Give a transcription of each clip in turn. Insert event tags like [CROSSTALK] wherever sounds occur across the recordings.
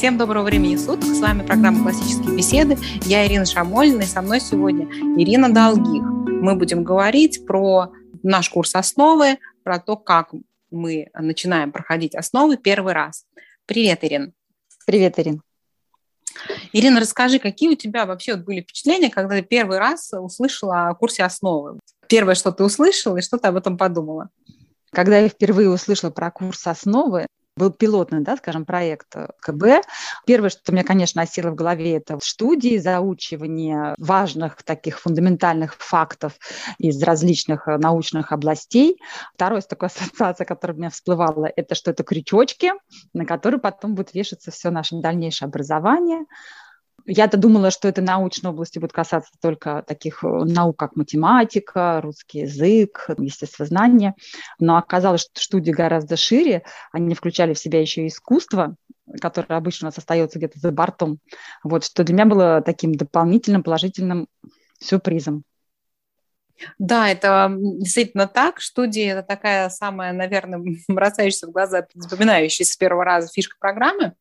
Всем доброго времени суток. С вами программа «Классические беседы». Я Ирина Шамольна, и со мной сегодня Ирина Долгих. Мы будем говорить про наш курс «Основы», про то, как мы начинаем проходить основы первый раз. Привет, Ирина. Привет, Ирина. Ирина, расскажи, какие у тебя вообще были впечатления, когда ты первый раз услышала о курсе «Основы»? Первое, что ты услышала, и что ты об этом подумала? Когда я впервые услышала про курс «Основы», был пилотный, да, скажем, проект КБ. Первое, что мне, конечно, осело в голове, это студии, заучивание важных таких фундаментальных фактов из различных э, научных областей. Второе, такая [LAUGHS] ассоциация, которая у меня всплывала, это что это крючочки, на которые потом будет вешаться все наше дальнейшее образование. Я-то думала, что это научной области будет касаться только таких э, наук, как математика, русский язык, естествознание, но оказалось, что студии гораздо шире, они включали в себя еще и искусство, которое обычно у нас остается где-то за бортом, вот, что для меня было таким дополнительным положительным сюрпризом. Да, это действительно так. Студия – это такая самая, наверное, бросающаяся в глаза, запоминающаяся с первого раза фишка программы.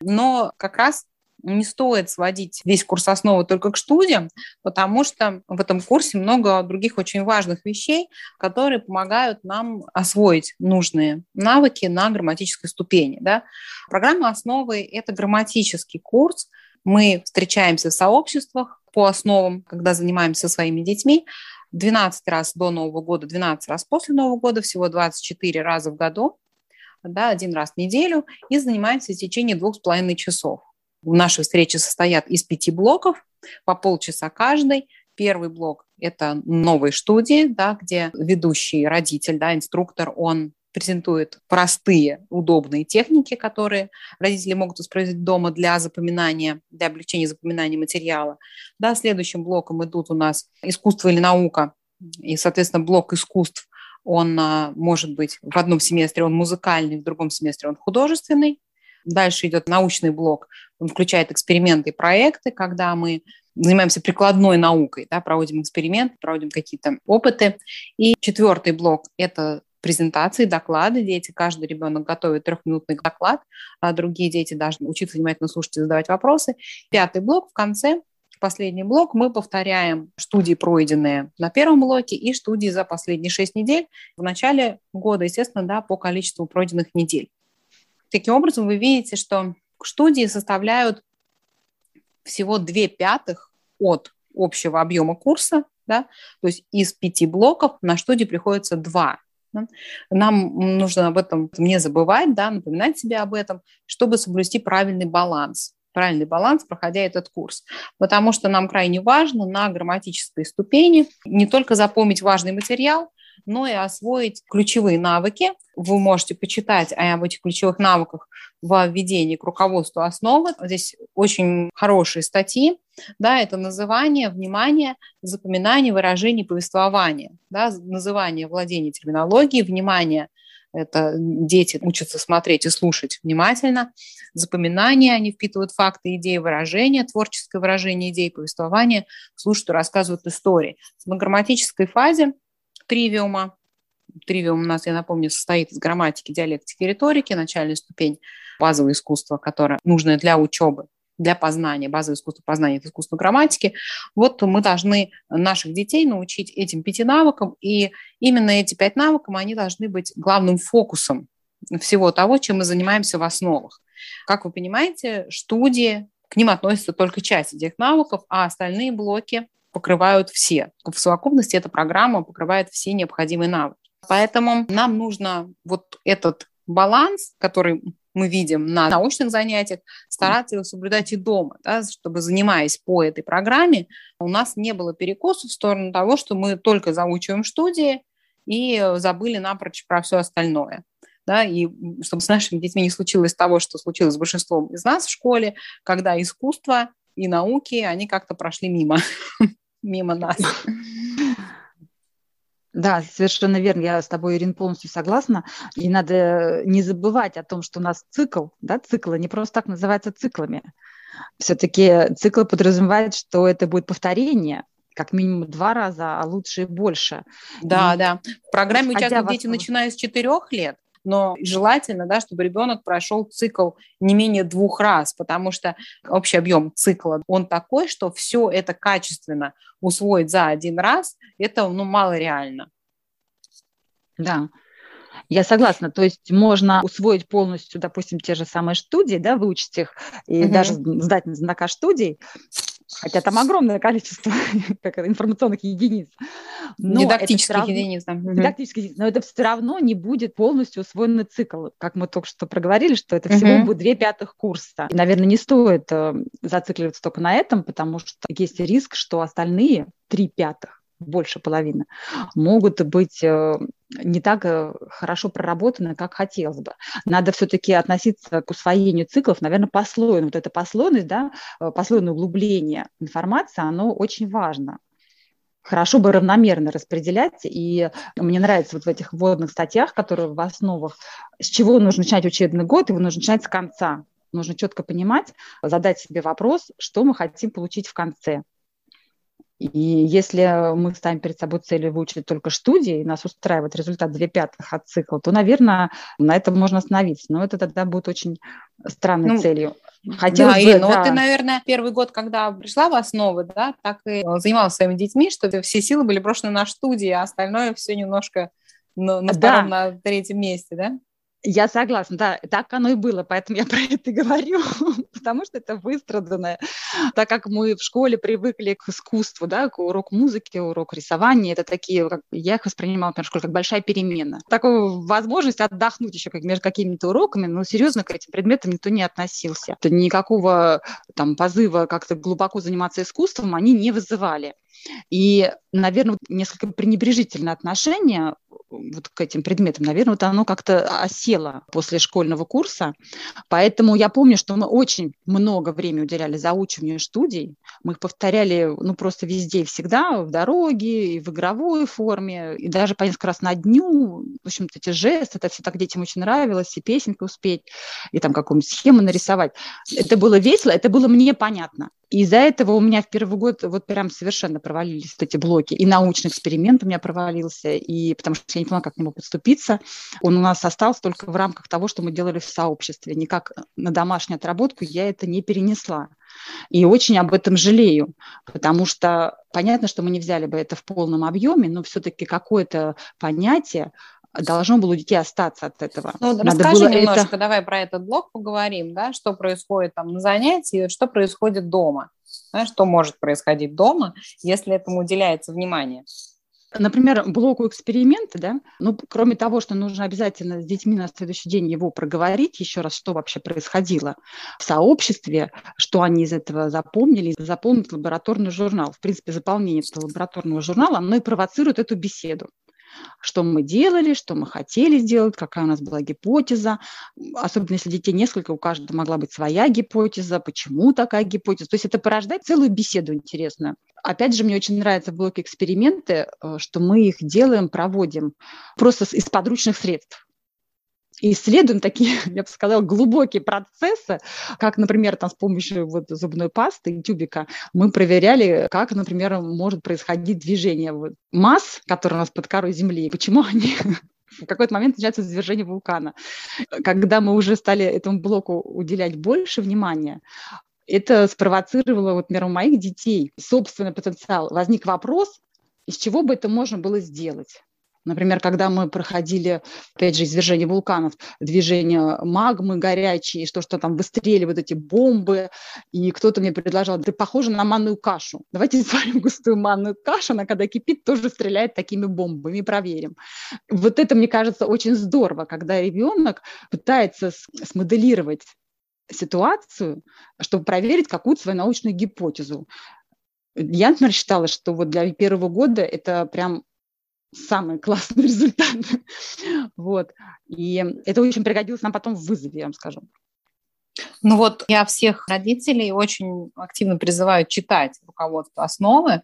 Но как раз не стоит сводить весь курс основы только к студиям, потому что в этом курсе много других очень важных вещей, которые помогают нам освоить нужные навыки на грамматической ступени. Да? Программа основы – это грамматический курс. Мы встречаемся в сообществах по основам, когда занимаемся своими детьми, 12 раз до Нового года, 12 раз после Нового года, всего 24 раза в году, да, один раз в неделю, и занимаемся в течение двух с половиной часов. Наши встречи состоят из пяти блоков, по полчаса каждый. Первый блок – это новые студии, да, где ведущий родитель, да, инструктор, он презентует простые, удобные техники, которые родители могут использовать дома для запоминания, для облегчения запоминания материала. Да, следующим блоком идут у нас искусство или наука, и, соответственно, блок искусств, он а, может быть в одном семестре он музыкальный, в другом семестре он художественный. Дальше идет научный блок, он включает эксперименты и проекты, когда мы занимаемся прикладной наукой, да, проводим эксперименты, проводим какие-то опыты. И четвертый блок – это презентации, доклады. Дети, каждый ребенок готовит трехминутный доклад, а другие дети должны учиться внимательно слушать и задавать вопросы. Пятый блок в конце последний блок мы повторяем студии, пройденные на первом блоке, и студии за последние шесть недель. В начале года, естественно, да, по количеству пройденных недель. Таким образом, вы видите, что студии составляют всего две пятых от общего объема курса, да, то есть из пяти блоков на студии приходится два. Да. Нам нужно об этом не забывать, да, напоминать себе об этом, чтобы соблюсти правильный баланс правильный баланс, проходя этот курс. Потому что нам крайне важно на грамматической ступени не только запомнить важный материал, но и освоить ключевые навыки. Вы можете почитать об этих ключевых навыках в введении к руководству основы. Здесь очень хорошие статьи. Да, это называние, внимание, запоминание, выражение, повествование. Да, называние, владение терминологией, внимание это дети учатся смотреть и слушать внимательно. Запоминание, они впитывают факты, идеи, выражения, творческое выражение идей, повествование, слушают и рассказывают истории. На грамматической фазе тривиума. Тривиум у нас, я напомню, состоит из грамматики, диалектики, риторики, начальная ступень базового искусства, которое нужно для учебы, для познания, базовое искусство познания – это искусство грамматики. Вот мы должны наших детей научить этим пяти навыкам, и именно эти пять навыков, они должны быть главным фокусом всего того, чем мы занимаемся в основах. Как вы понимаете, студии, к ним относится только часть этих навыков, а остальные блоки покрывают все. В совокупности эта программа покрывает все необходимые навыки. Поэтому нам нужно вот этот баланс, который мы видим на научных занятиях, стараться его соблюдать и дома, да, чтобы, занимаясь по этой программе, у нас не было перекосов в сторону того, что мы только заучиваем студии и забыли напрочь про все остальное. Да, и чтобы с нашими детьми не случилось того, что случилось с большинством из нас в школе, когда искусство и науки, они как-то прошли мимо. Мимо нас. Да, совершенно верно. Я с тобой, Ирин, полностью согласна. И надо не забывать о том, что у нас цикл, да, циклы не просто так называются циклами. Все-таки цикл подразумевает, что это будет повторение, как минимум два раза, а лучше и больше. Да, и, да. В программе участвуют дети, начиная с четырех лет, но желательно, да, чтобы ребенок прошел цикл не менее двух раз, потому что общий объем цикла, он такой, что все это качественно усвоить за один раз, это ну, мало реально. Да, я согласна. То есть можно усвоить полностью, допустим, те же самые студии, да, выучить их и угу. даже сдать на знака студий, хотя там огромное количество [LAUGHS] как информационных единиц. Но Дидактических равно, единиц. Да. Дидактических единиц. Но это все равно не будет полностью усвоенный цикл. Как мы только что проговорили, что это всего будет две пятых курса. И, наверное, не стоит э, зацикливаться только на этом, потому что есть риск, что остальные три пятых больше половины, могут быть э, не так э, хорошо проработаны, как хотелось бы. Надо все-таки относиться к усвоению циклов, наверное, послойно. Вот эта послойность, да, э, послойное углубление информации, оно очень важно. Хорошо бы равномерно распределять, и мне нравится вот в этих вводных статьях, которые в основах, с чего нужно начинать учебный год, его нужно начинать с конца. Нужно четко понимать, задать себе вопрос, что мы хотим получить в конце. И если мы ставим перед собой целью выучить только студии, и нас устраивает результат 2 пятых от цикла, то, наверное, на этом можно остановиться. Но это тогда будет очень странной ну, целью. Хотелось да, бы, Ирина, да. вот ты, наверное, первый год, когда пришла в основы, да, так и занималась своими детьми, что все силы были брошены на студии, а остальное все немножко на, на втором, да. на третьем месте, да? Я согласна, да, так оно и было, поэтому я [LAUGHS] про это говорю, [LAUGHS] потому что это выстраданное. Так как мы в школе привыкли к искусству, да, к уроку музыки, урок рисования, это такие, как я их воспринимала, например, в школе, как большая перемена. Такую возможность отдохнуть еще как между какими-то уроками, но серьезно к этим предметам никто не относился. Никакого там позыва как-то глубоко заниматься искусством они не вызывали. И, наверное, несколько пренебрежительное отношение вот к этим предметам, наверное, вот оно как-то осело после школьного курса. Поэтому я помню, что мы очень много времени уделяли заучиванию студий. Мы их повторяли ну, просто везде и всегда, в дороге, и в игровой форме, и даже по несколько раз на дню. В общем-то, эти жесты, это все так детям очень нравилось, и песенку успеть, и там какую-нибудь схему нарисовать. Это было весело, это было мне понятно. Из-за этого у меня в первый год вот прям совершенно провалились вот эти блоки. И научный эксперимент у меня провалился, и потому что я не поняла, как к нему подступиться. Он у нас остался только в рамках того, что мы делали в сообществе. Никак на домашнюю отработку я это не перенесла. И очень об этом жалею, потому что понятно, что мы не взяли бы это в полном объеме, но все-таки какое-то понятие должно было у детей остаться от этого. Ну, Надо расскажи немножко, это... давай про этот блок поговорим, да, что происходит там на занятии, что происходит дома, да, что может происходить дома, если этому уделяется внимание. Например, блоку эксперименты, да, ну, кроме того, что нужно обязательно с детьми на следующий день его проговорить еще раз, что вообще происходило в сообществе, что они из этого запомнили, заполнить лабораторный журнал. В принципе, заполнение этого лабораторного журнала, оно и провоцирует эту беседу что мы делали, что мы хотели сделать, какая у нас была гипотеза. Особенно если детей несколько, у каждого могла быть своя гипотеза, почему такая гипотеза. То есть это порождает целую беседу интересную. Опять же, мне очень нравятся в блоке эксперименты, э, что мы их делаем, проводим просто из подручных средств исследуем такие, [LAUGHS] я бы сказала, глубокие процессы, как, например, там, с помощью вот зубной пасты и тюбика мы проверяли, как, например, может происходить движение вот масс, которые у нас под корой Земли, почему они [LAUGHS] в какой-то момент начинается извержение вулкана. Когда мы уже стали этому блоку уделять больше внимания, это спровоцировало, вот, например, у моих детей собственный потенциал. Возник вопрос, из чего бы это можно было сделать. Например, когда мы проходили, опять же, извержение вулканов, движение магмы горячие, что, что там выстрелили вот эти бомбы, и кто-то мне предложил, ты похожа на манную кашу. Давайте [LAUGHS] сварим густую манную кашу, она когда кипит, тоже стреляет такими бомбами, проверим. Вот это, мне кажется, очень здорово, когда ребенок пытается смоделировать ситуацию, чтобы проверить какую-то свою научную гипотезу. Я, например, считала, что вот для первого года это прям самый классный [LAUGHS] результат. вот. И это очень пригодилось нам потом в вызове, я вам скажу. Ну вот я всех родителей очень активно призываю читать руководство основы.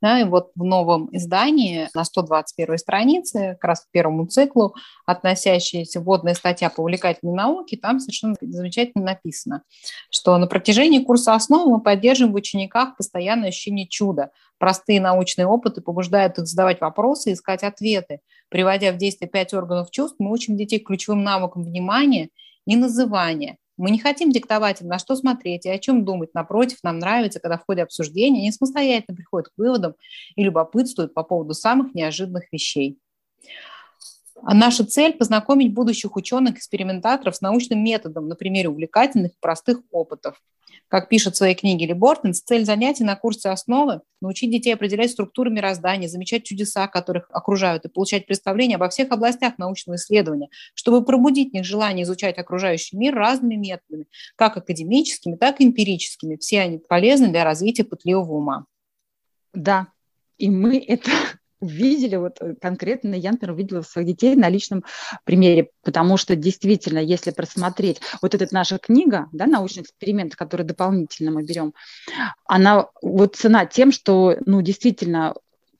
Да, и вот в новом издании на 121 странице, как раз к первому циклу, относящаяся вводная статья по увлекательной науке, там совершенно замечательно написано, что на протяжении курса основы мы поддерживаем в учениках постоянное ощущение чуда. Простые научные опыты побуждают их задавать вопросы и искать ответы. Приводя в действие пять органов чувств, мы учим детей ключевым навыкам внимания и называния. Мы не хотим диктовать им, на что смотреть и о чем думать. Напротив, нам нравится, когда в ходе обсуждения они самостоятельно приходят к выводам и любопытствуют по поводу самых неожиданных вещей. А наша цель – познакомить будущих ученых-экспериментаторов с научным методом на примере увлекательных и простых опытов. Как пишет в своей книге Ли Бортенс, цель занятий на курсе «Основы» – научить детей определять структуры мироздания, замечать чудеса, которых окружают, и получать представление обо всех областях научного исследования, чтобы пробудить в них желание изучать окружающий мир разными методами, как академическими, так и эмпирическими. Все они полезны для развития пытливого ума. Да, и мы это увидели, вот э, конкретно я, например, увидела своих детей на личном примере, потому что действительно, если просмотреть, вот эта наша книга, да, научный эксперимент, который дополнительно мы берем, она вот цена тем, что, ну, действительно,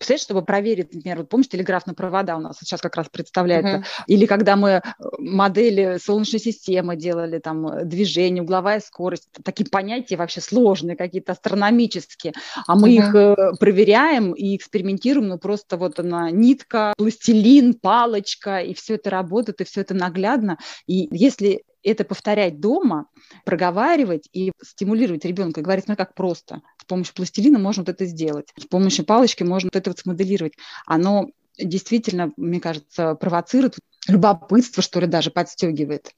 Представляешь, чтобы проверить, например, вот помнишь, телеграфные провода у нас сейчас как раз представляется, uh-huh. или когда мы э, модели Солнечной системы делали, там, э, движение, угловая скорость, такие понятия вообще сложные, какие-то астрономические, а мы uh-huh. их э, проверяем и экспериментируем, ну, просто вот она нитка, пластилин, палочка, и все это работает, и все это наглядно, и если это повторять дома, проговаривать и стимулировать ребенка, говорить, ну как просто. С помощью пластилина можно вот это сделать, с помощью палочки можно вот это вот смоделировать. Оно действительно, мне кажется, провоцирует любопытство, что ли, даже подстегивает.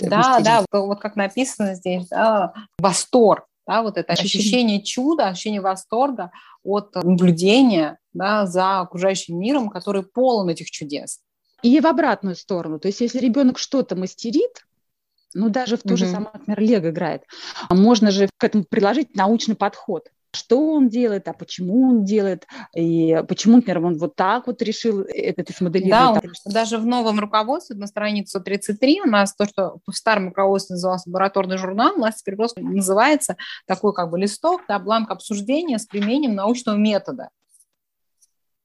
Да, да, вот как написано здесь, да, восторг, да, вот это ощущение, ощущение чуда, ощущение восторга от наблюдения да, за окружающим миром, который полон этих чудес. И в обратную сторону. То есть если ребенок что-то мастерит, ну, даже в то угу. же самое, например, Лего играет. А можно же к этому приложить научный подход. Что он делает, а почему он делает, и почему, например, он вот так вот решил это смоделировать. Да, даже в новом руководстве на странице 133 у нас то, что в старом руководстве назывался лабораторный журнал, у нас теперь просто называется такой как бы листок, да, бланк обсуждения с применением научного метода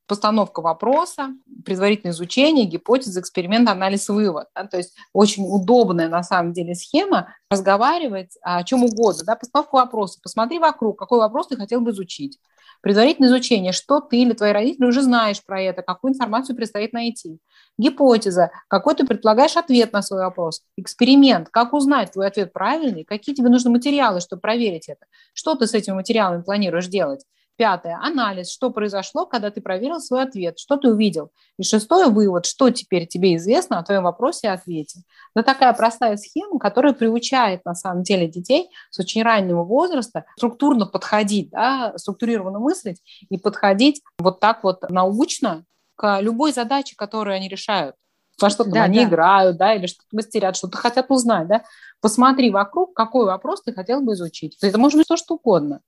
постановка вопроса, предварительное изучение, гипотеза, эксперимент, анализ, вывод. Да? То есть очень удобная на самом деле схема разговаривать о чем угодно. Да? Постановка вопроса. Посмотри вокруг, какой вопрос ты хотел бы изучить. Предварительное изучение, что ты или твои родители уже знаешь про это, какую информацию предстоит найти. Гипотеза, какой ты предполагаешь ответ на свой вопрос. Эксперимент, как узнать твой ответ правильный, какие тебе нужны материалы, чтобы проверить это. Что ты с этими материалами планируешь делать. Пятое – анализ, что произошло, когда ты проверил свой ответ, что ты увидел. И шестое – вывод, что теперь тебе известно о твоем вопросе и ответе. Это такая простая схема, которая приучает на самом деле детей с очень раннего возраста структурно подходить, да, структурированно мыслить и подходить вот так вот научно к любой задаче, которую они решают во что-то да, они да. играют, да, или что-то мастерят, что-то хотят узнать, да. Посмотри вокруг, какой вопрос ты хотел бы изучить. Это может быть то, что угодно.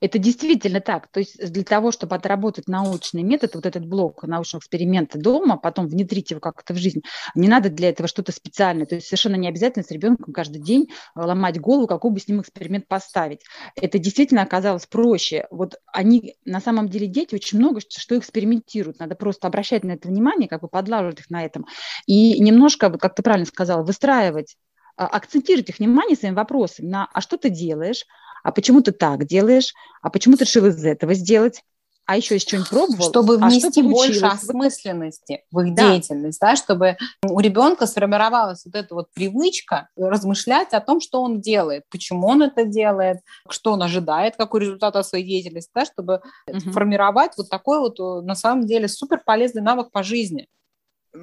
Это действительно так. То есть для того, чтобы отработать научный метод, вот этот блок научного эксперимента дома, потом внедрить его как-то в жизнь, не надо для этого что-то специальное. То есть совершенно не обязательно с ребенком каждый день э, ломать голову, какой бы с ним эксперимент поставить. Это действительно оказалось проще. Вот они, на самом деле, дети очень много что экспериментируют. Надо просто обращать на это внимание, как бы подлаживать их на этом. И немножко, как ты правильно сказала, выстраивать а, акцентировать их внимание своим вопросом на «а что ты делаешь?», а почему ты так делаешь, а почему ты решил из этого сделать, а еще есть что-нибудь пробовал. Чтобы внести а больше осмысленности в их да. деятельность, да, чтобы у ребенка сформировалась вот эта вот привычка размышлять о том, что он делает, почему он это делает, что он ожидает, какой результат от своей деятельности, да, чтобы угу. формировать вот такой вот на самом деле супер полезный навык по жизни.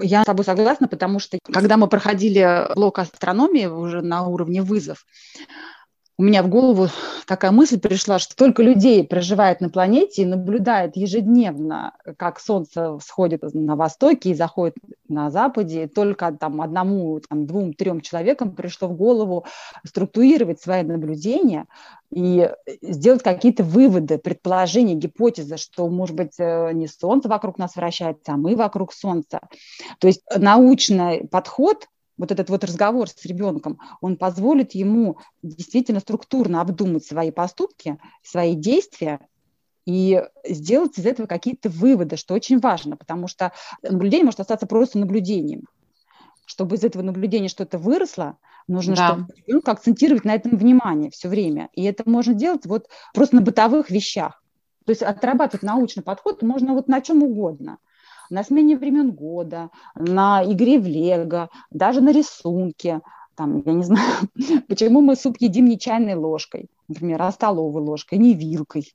Я с тобой согласна, потому что когда мы проходили блок астрономии уже на уровне вызов, у меня в голову такая мысль пришла, что столько людей проживает на планете и наблюдает ежедневно, как Солнце всходит на востоке и заходит на западе. И только там, одному, там, двум, трем человекам пришло в голову структурировать свои наблюдения и сделать какие-то выводы, предположения, гипотезы, что, может быть, э, не Солнце вокруг нас вращается, а мы вокруг Солнца. То есть научный подход вот этот вот разговор с ребенком, он позволит ему действительно структурно обдумать свои поступки, свои действия и сделать из этого какие-то выводы, что очень важно, потому что наблюдение может остаться просто наблюдением. Чтобы из этого наблюдения что-то выросло, нужно да. чтобы ребенку акцентировать на этом внимание все время. И это можно делать вот просто на бытовых вещах. То есть отрабатывать научный подход можно вот на чем угодно. На смене времен года, на игре в лего, даже на рисунке. Там, я не знаю, [LAUGHS] почему мы суп едим не чайной ложкой, например, а столовой ложкой, не вилкой.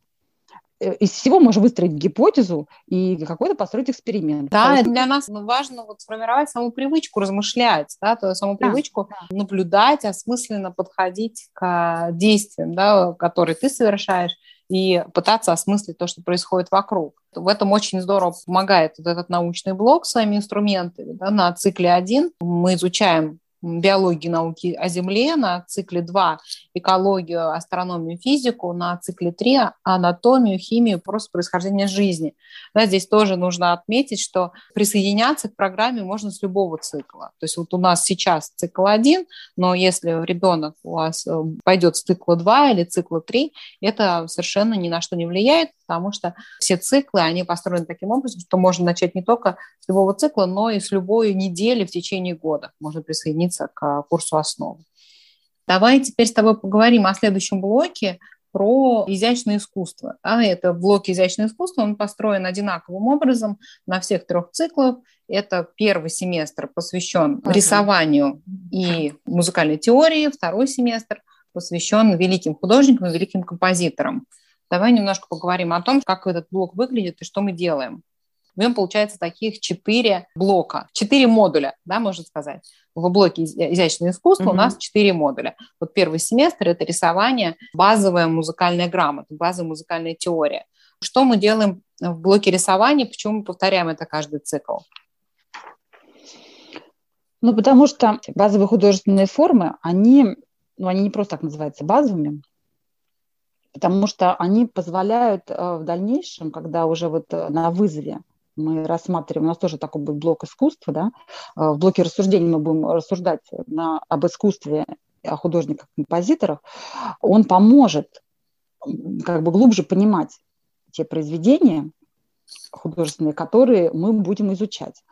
Э, из всего можно выстроить гипотезу и какой-то построить эксперимент. Да, Потому... для нас важно вот сформировать саму привычку размышлять, да, то саму привычку да. наблюдать, осмысленно подходить к действиям, да, которые ты совершаешь, и пытаться осмыслить то, что происходит вокруг. В этом очень здорово помогает вот этот научный блок своими инструментами. Да, на цикле 1 мы изучаем биологии науки о Земле, на цикле 2 экологию, астрономию, физику, на цикле 3 анатомию, химию, просто происхождение жизни. Да, здесь тоже нужно отметить, что присоединяться к программе можно с любого цикла. То есть вот у нас сейчас цикл 1, но если ребенок у вас э, пойдет с цикла 2 или цикла 3, это совершенно ни на что не влияет, потому что все циклы, они построены таким образом, что можно начать не только с любого цикла, но и с любой недели в течение года. Можно присоединиться к курсу основы. Давай теперь с тобой поговорим о следующем блоке про изящное искусство. А это блок изящное искусство, он построен одинаковым образом на всех трех циклах. Это первый семестр посвящен uh-huh. рисованию и музыкальной теории, второй семестр посвящен великим художникам и великим композиторам. Давай немножко поговорим о том, как этот блок выглядит и что мы делаем. В нем получается таких четыре блока, четыре модуля, да, можно сказать. В блоке изящное искусство mm-hmm. у нас четыре модуля. Вот первый семестр – это рисование, базовая музыкальная грамота, базовая музыкальная теория. Что мы делаем в блоке рисования, почему мы повторяем это каждый цикл? Ну, потому что базовые художественные формы, они, ну, они не просто так называются базовыми, потому что они позволяют э, в дальнейшем, когда уже вот э, на вызове мы рассматриваем, у нас тоже такой будет блок искусства, да, э, в блоке рассуждений мы будем рассуждать на, об искусстве, о художниках, композиторах, он поможет как бы глубже понимать те произведения художественные, которые мы будем изучать.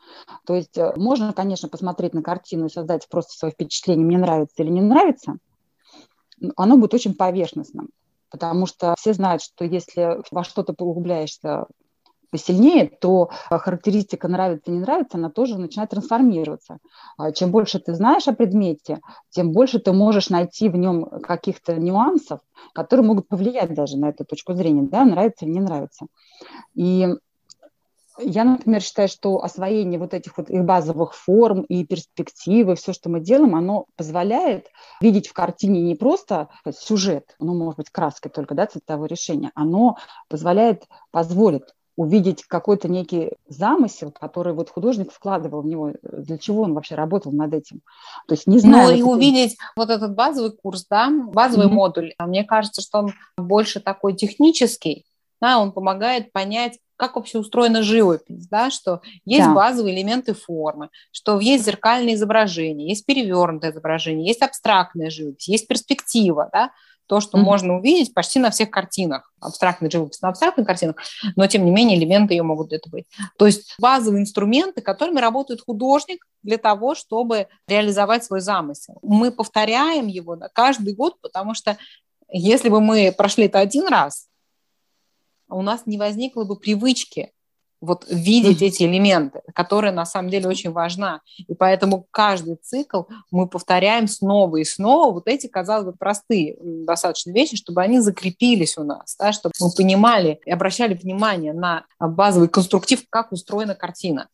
То есть можно, конечно, посмотреть на картину и создать просто свое впечатление, мне нравится или не нравится, оно будет очень поверхностным потому что все знают, что если во что-то углубляешься посильнее, то характеристика нравится, не нравится, она тоже начинает трансформироваться. А чем больше ты знаешь о предмете, тем больше ты можешь найти в нем каких-то нюансов, которые могут повлиять даже на эту точку зрения, да, нравится или не нравится. И я, например, считаю, что освоение вот этих вот их базовых форм и перспективы, все, что мы делаем, оно позволяет видеть в картине не просто сюжет, ну, может быть, краской только, да, цветовое решение, оно позволяет, позволит увидеть какой-то некий замысел, который вот художник вкладывал в него, для чего он вообще работал над этим. То есть не знаю. Ну и увидеть вот этот базовый курс, да, базовый mm-hmm. модуль. Мне кажется, что он больше такой технический, да, он помогает понять, как вообще устроена живопись, да, что есть да. базовые элементы формы, что есть зеркальное изображение, есть перевернутое изображение, есть абстрактная живопись, есть перспектива, да, то, что mm-hmm. можно увидеть почти на всех картинах. Абстрактная живопись на абстрактных картинах, но, тем не менее, элементы ее могут это быть. То есть базовые инструменты, которыми работает художник для того, чтобы реализовать свой замысел. Мы повторяем его да, каждый год, потому что если бы мы прошли это один раз, у нас не возникло бы привычки вот видеть эти элементы, которые на самом деле очень важна. И поэтому каждый цикл мы повторяем снова и снова вот эти, казалось бы, простые достаточно вещи, чтобы они закрепились у нас, да, чтобы мы понимали и обращали внимание на базовый конструктив, как устроена картина.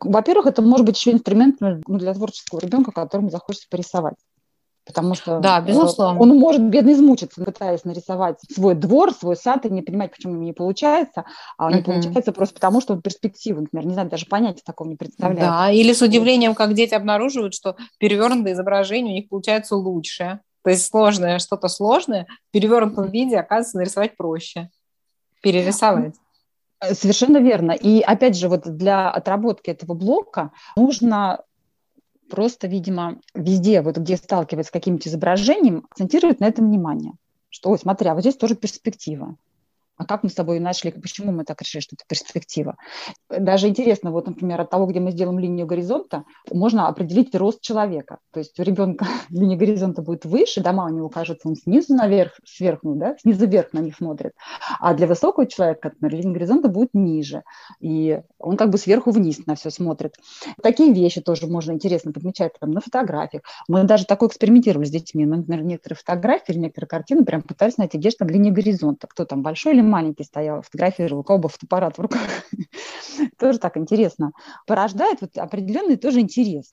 Во-первых, это может быть еще инструмент ну, для творческого ребенка, которому захочется порисовать. Потому что да, э, безусловно. он может бедно измучиться, пытаясь нарисовать свой двор, свой сад и не понимать, почему ему не получается. А не uh-huh. получается просто потому, что он перспективу, например, не знаю, даже понятия такого не представляет. Да, или с удивлением, как дети обнаруживают, что перевернутое изображение у них получается лучше. То есть сложное, что-то сложное в перевернутом виде, оказывается, нарисовать проще. Перерисовать. Совершенно верно. И опять же, вот для отработки этого блока нужно просто, видимо, везде, вот где сталкивается с каким-нибудь изображением, акцентирует на этом внимание. Что, ой, смотри, а вот здесь тоже перспектива. А как мы с тобой нашли, почему мы так решили, что это перспектива. Даже интересно, вот, например, от того, где мы сделаем линию горизонта, можно определить рост человека. То есть у ребенка [LAUGHS] линия горизонта будет выше, дома у него кажется, он снизу наверх, сверху, да, снизу вверх на них смотрит. А для высокого человека, например, линия горизонта будет ниже. И он как бы сверху вниз на все смотрит. Такие вещи тоже можно интересно подмечать там, на фотографиях. Мы даже такое экспериментировали с детьми. Мы, например, некоторые фотографии или некоторые картины прям пытались найти, где же там линия горизонта, кто там большой или маленький стоял, фотографировал, у кого был фотоаппарат в руках. [LAUGHS] Тоже так интересно. Порождает вот определенный тоже интерес.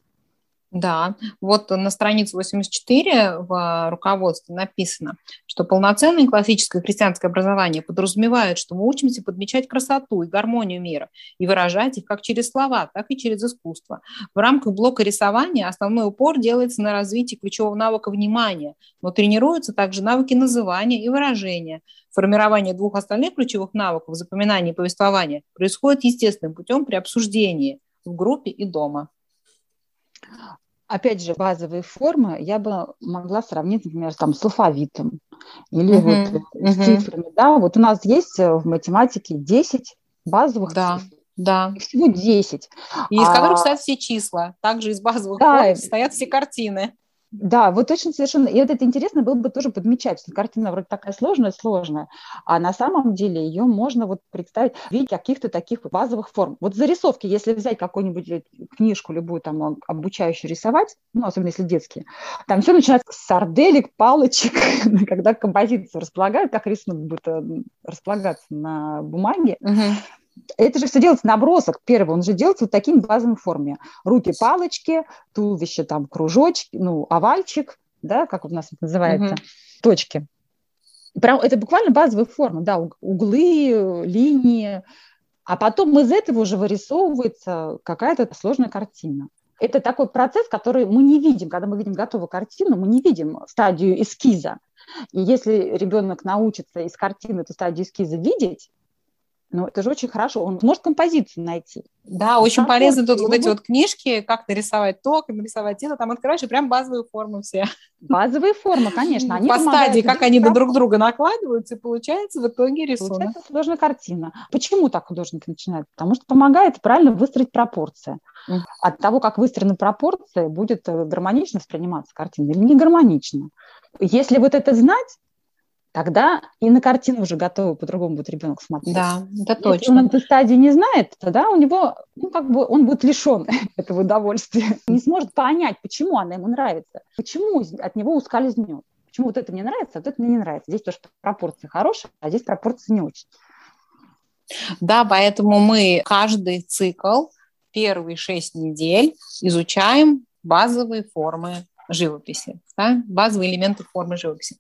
Да, вот на странице 84 в руководстве написано, что полноценное классическое христианское образование подразумевает, что мы учимся подмечать красоту и гармонию мира и выражать их как через слова, так и через искусство. В рамках блока рисования основной упор делается на развитие ключевого навыка внимания, но тренируются также навыки называния и выражения. Формирование двух остальных ключевых навыков, запоминания и повествования, происходит естественным путем при обсуждении в группе и дома опять же, базовые формы я бы могла сравнить, например, там, с алфавитом или uh-huh, вот с цифрами. Да? Вот у нас есть э, в математике 10 базовых да. цифр. Да. всего 10. И из а, которых стоят все числа. Также из базовых да, форм стоят все картины. Да, вот очень совершенно, и вот это интересно было бы тоже подмечать, картина вроде такая сложная, сложная, а на самом деле ее можно вот представить в виде каких-то таких базовых форм. Вот зарисовки, если взять какую-нибудь э, книжку любую там обучающую рисовать, ну, особенно если детские, там все начинается с сарделек, палочек, [LAUGHS] когда композицию располагают, как рисунок будет э, располагаться на бумаге, uh-huh это же все делается набросок первый, он же делается вот такими базовыми формами. Руки палочки, туловище там кружочки, ну, овальчик, да, как у нас это называется, угу. точки. Прям, это буквально базовые формы, да, углы, линии, а потом из этого уже вырисовывается какая-то сложная картина. Это такой процесс, который мы не видим, когда мы видим готовую картину, мы не видим стадию эскиза. И если ребенок научится из картины эту стадию эскиза видеть, ну, это же очень хорошо. Он может композицию найти. Да, очень Конкурс, полезны тут вот эти вот книжки, как нарисовать то, как нарисовать это. Там открываешь, и прям базовые формы все. Базовые формы, конечно. Они По стадии, как они на друг друга накладываются, и получается в итоге рисунок. Получается сложная картина. Почему так художник начинает? Потому что помогает правильно выстроить пропорции. От того, как выстроены пропорции, будет э, гармонично восприниматься картина или не гармонично. Если вот это знать, тогда и на картину уже готовы по-другому будет ребенок смотреть. Да, это точно. Если он этой стадии не знает, тогда у него, ну, как бы он будет лишен [LAUGHS] этого удовольствия, [LAUGHS] не сможет понять, почему она ему нравится, почему от него ускользнет. Почему вот это мне нравится, а вот это мне не нравится. Здесь тоже пропорции хорошие, а здесь пропорции не очень. Да, поэтому мы каждый цикл, первые шесть недель изучаем базовые формы живописи, да, базовые элементы формы живописи.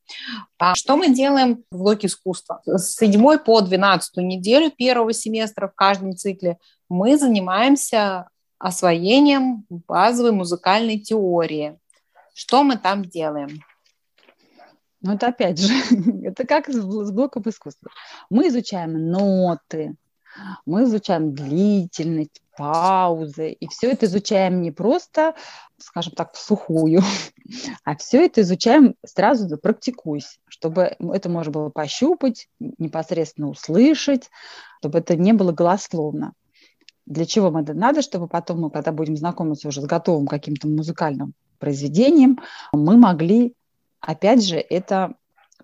А что мы делаем в блоке искусства? С 7 по 12 неделю первого семестра в каждом цикле мы занимаемся освоением базовой музыкальной теории. Что мы там делаем? Ну, это опять же, [LAUGHS] это как с блоком искусства. Мы изучаем ноты, мы изучаем длительность, паузы, и все это изучаем не просто, скажем так, в сухую, [LAUGHS] а все это изучаем сразу практикуясь, чтобы это можно было пощупать, непосредственно услышать, чтобы это не было голословно. Для чего мы это надо, чтобы потом мы, когда будем знакомиться уже с готовым каким-то музыкальным произведением, мы могли, опять же, это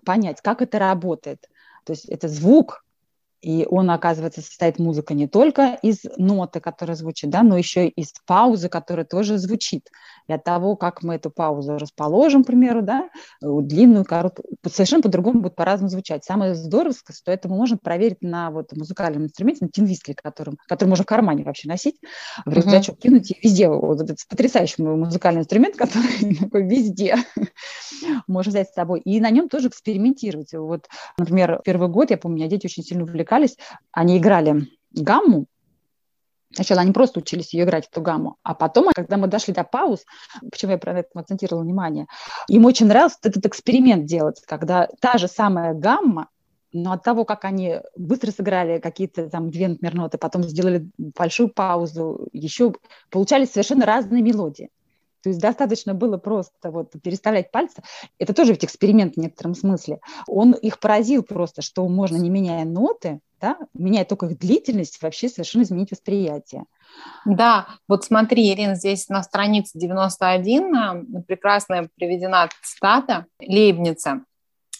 понять, как это работает. То есть это звук, и он, оказывается, состоит музыка не только из ноты, которая звучит, да, но еще и из паузы, которая тоже звучит. И от того, как мы эту паузу расположим, к примеру, да, длинную, короткую, совершенно по-другому будет по-разному звучать. Самое здоровое, что это мы можем проверить на вот музыкальном инструменте, на тинвистле, которым, который можно в кармане вообще носить, в рюкзачок uh-huh. кинуть и везде. Вот этот потрясающий музыкальный инструмент, [LAUGHS] который такой везде [LAUGHS] можно взять с собой. И на нем тоже экспериментировать. Вот, например, первый год, я помню, меня дети очень сильно увлекались увлекались, они играли гамму, Сначала они просто учились ее играть, эту гамму. А потом, когда мы дошли до пауз, почему я про это акцентировала внимание, им очень нравился этот эксперимент делать, когда та же самая гамма, но от того, как они быстро сыграли какие-то там две, например, ноты, потом сделали большую паузу, еще получались совершенно разные мелодии. То есть достаточно было просто вот переставлять пальцы. Это тоже ведь эксперимент в некотором смысле. Он их поразил просто, что можно, не меняя ноты, да, меняя только их длительность, вообще совершенно изменить восприятие. Да, вот смотри, Ирина, здесь на странице 91 э, прекрасная приведена цитата Лейбница.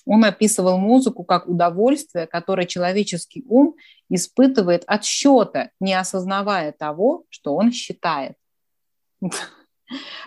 Он описывал музыку как удовольствие, которое человеческий ум испытывает от счета, не осознавая того, что он считает.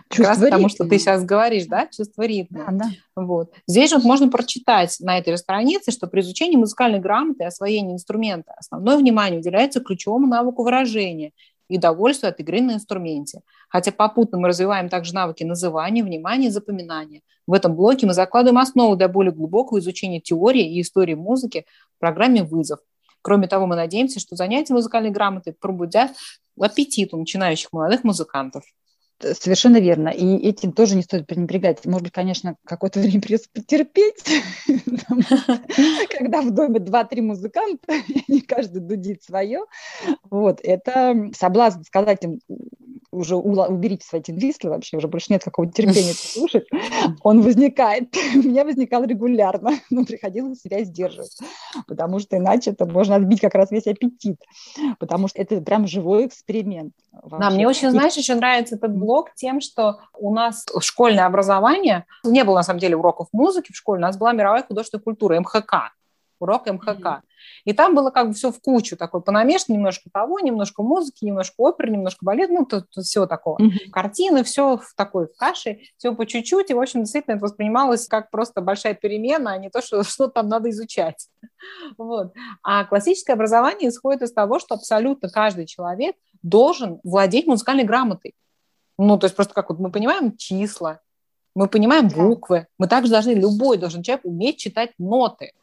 Как раз потому, что ты сейчас говоришь, да, чувство ритма. Да, да. Вот. Здесь же вот можно прочитать на этой странице, что при изучении музыкальной грамоты и освоении инструмента основное внимание уделяется ключевому навыку выражения и удовольствию от игры на инструменте. Хотя попутно мы развиваем также навыки называния, внимания и запоминания. В этом блоке мы закладываем основу для более глубокого изучения теории и истории музыки в программе «Вызов». Кроме того, мы надеемся, что занятия музыкальной грамотой пробудят аппетит у начинающих молодых музыкантов. Совершенно верно. И этим тоже не стоит пренебрегать. Может быть, конечно, какое-то [LAUGHS] время придется потерпеть, когда в доме два-три музыканта, [LAUGHS] и каждый дудит свое. Вот, это соблазн сказать им, уже уберите свои тинвислы вообще, уже больше нет какого-то терпения это [LAUGHS] слушать, он возникает. [LAUGHS] У меня возникал регулярно, [LAUGHS] но приходилось себя сдерживать, потому что иначе это можно отбить как раз весь аппетит, потому что это прям живой эксперимент. Вообще. Да, мне очень, знаешь, еще нравится этот блог тем, что у нас школьное образование, не было на самом деле уроков музыки в школе, у нас была мировая художественная культура, МХК урок МХК. Mm-hmm. И там было как бы все в кучу, такой понамешано, немножко того, немножко музыки, немножко оперы, немножко балет, ну, тут, тут все такого. Mm-hmm. Картины, все в такой в каше, все по чуть-чуть, и, в общем, действительно это воспринималось как просто большая перемена, а не то, что [LAUGHS] что там надо изучать. вот. А классическое образование исходит из того, что абсолютно каждый человек должен владеть музыкальной грамотой. Ну, то есть просто как вот мы понимаем числа, мы понимаем буквы, мы также должны, любой должен человек уметь читать ноты.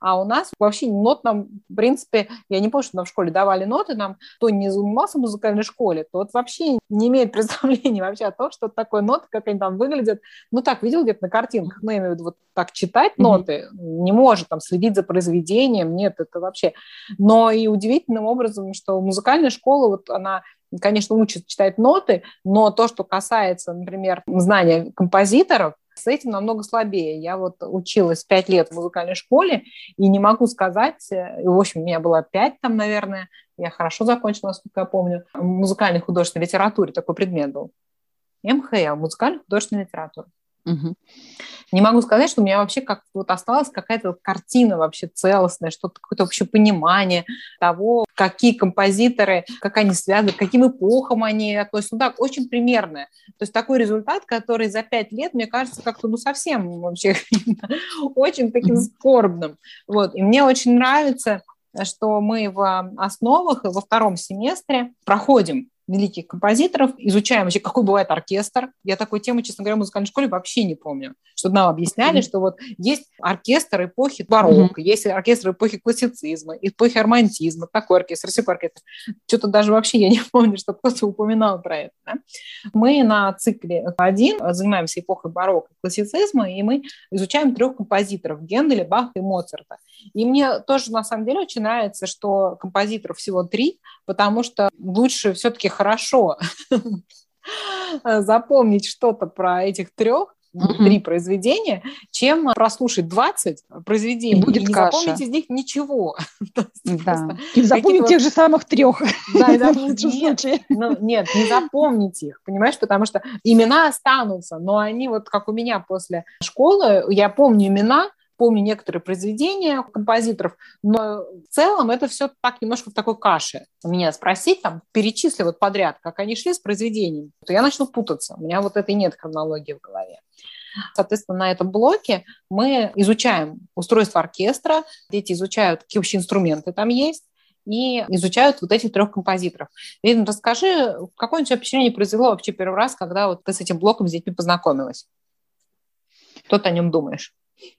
А у нас вообще нот нам, в принципе, я не помню, что нам в школе давали ноты, нам кто не занимался в музыкальной школе, тот вообще не имеет [LAUGHS] представления вообще о том, что такое ноты, как они там выглядят. Ну так, видел где-то на картинках, ну, я имею в виду, вот так читать ноты, mm-hmm. не может там следить за произведением, нет, это вообще. Но и удивительным образом, что музыкальная школа, вот она конечно, учит читать ноты, но то, что касается, например, знания композиторов, с этим намного слабее. Я вот училась пять лет в музыкальной школе, и не могу сказать, э, в общем, у меня было пять там, наверное, я хорошо закончила, насколько я помню, в музыкальной художественной литературе такой предмет был. МХЛ, музыкальная художественная литература. Угу. Не могу сказать, что у меня вообще как вот осталась какая-то картина вообще целостная, что-то какое-то вообще понимание того, какие композиторы, как они связаны, к каким эпохам они относятся. Ну так, очень примерное. То есть такой результат, который за пять лет, мне кажется, как-то ну совсем вообще [LAUGHS] очень таким скорбным. Вот. И мне очень нравится, что мы в основах во втором семестре проходим великих композиторов, изучаем вообще, какой бывает оркестр. Я такой темы, честно говоря, в музыкальной школе вообще не помню. Что нам объясняли, mm-hmm. что вот есть оркестр эпохи барокко, mm-hmm. есть оркестр эпохи классицизма, эпохи романтизма, такой оркестр, всякой оркестр. Что-то даже вообще я не [LAUGHS] помню, что кто-то упоминал про это. Да? Мы на цикле один занимаемся эпохой барокко и классицизма, и мы изучаем трех композиторов – Генделя, Баха и Моцарта. И мне тоже, на самом деле, очень нравится, что композиторов всего три, потому что лучше все-таки хорошо [LAUGHS] запомнить что-то про этих трех, угу. три произведения, чем прослушать 20 произведений и, будет и не каша. запомнить из них ничего. [LAUGHS] Да. И запомнить тех же самых трех. Да, [LAUGHS] запомнить. Нет, ну, нет, не запомнить их, понимаешь, потому что имена останутся, но они вот как у меня после школы, я помню имена, помню некоторые произведения композиторов, но в целом это все так немножко в такой каше. Меня спросить, там, перечисли вот подряд, как они шли с произведением, то я начну путаться. У меня вот этой нет хронологии в голове. Соответственно, на этом блоке мы изучаем устройство оркестра, дети изучают, какие вообще инструменты там есть, и изучают вот этих трех композиторов. Видно, расскажи, какое у тебя впечатление произвело вообще первый раз, когда вот ты с этим блоком с детьми познакомилась? Что ты о нем думаешь?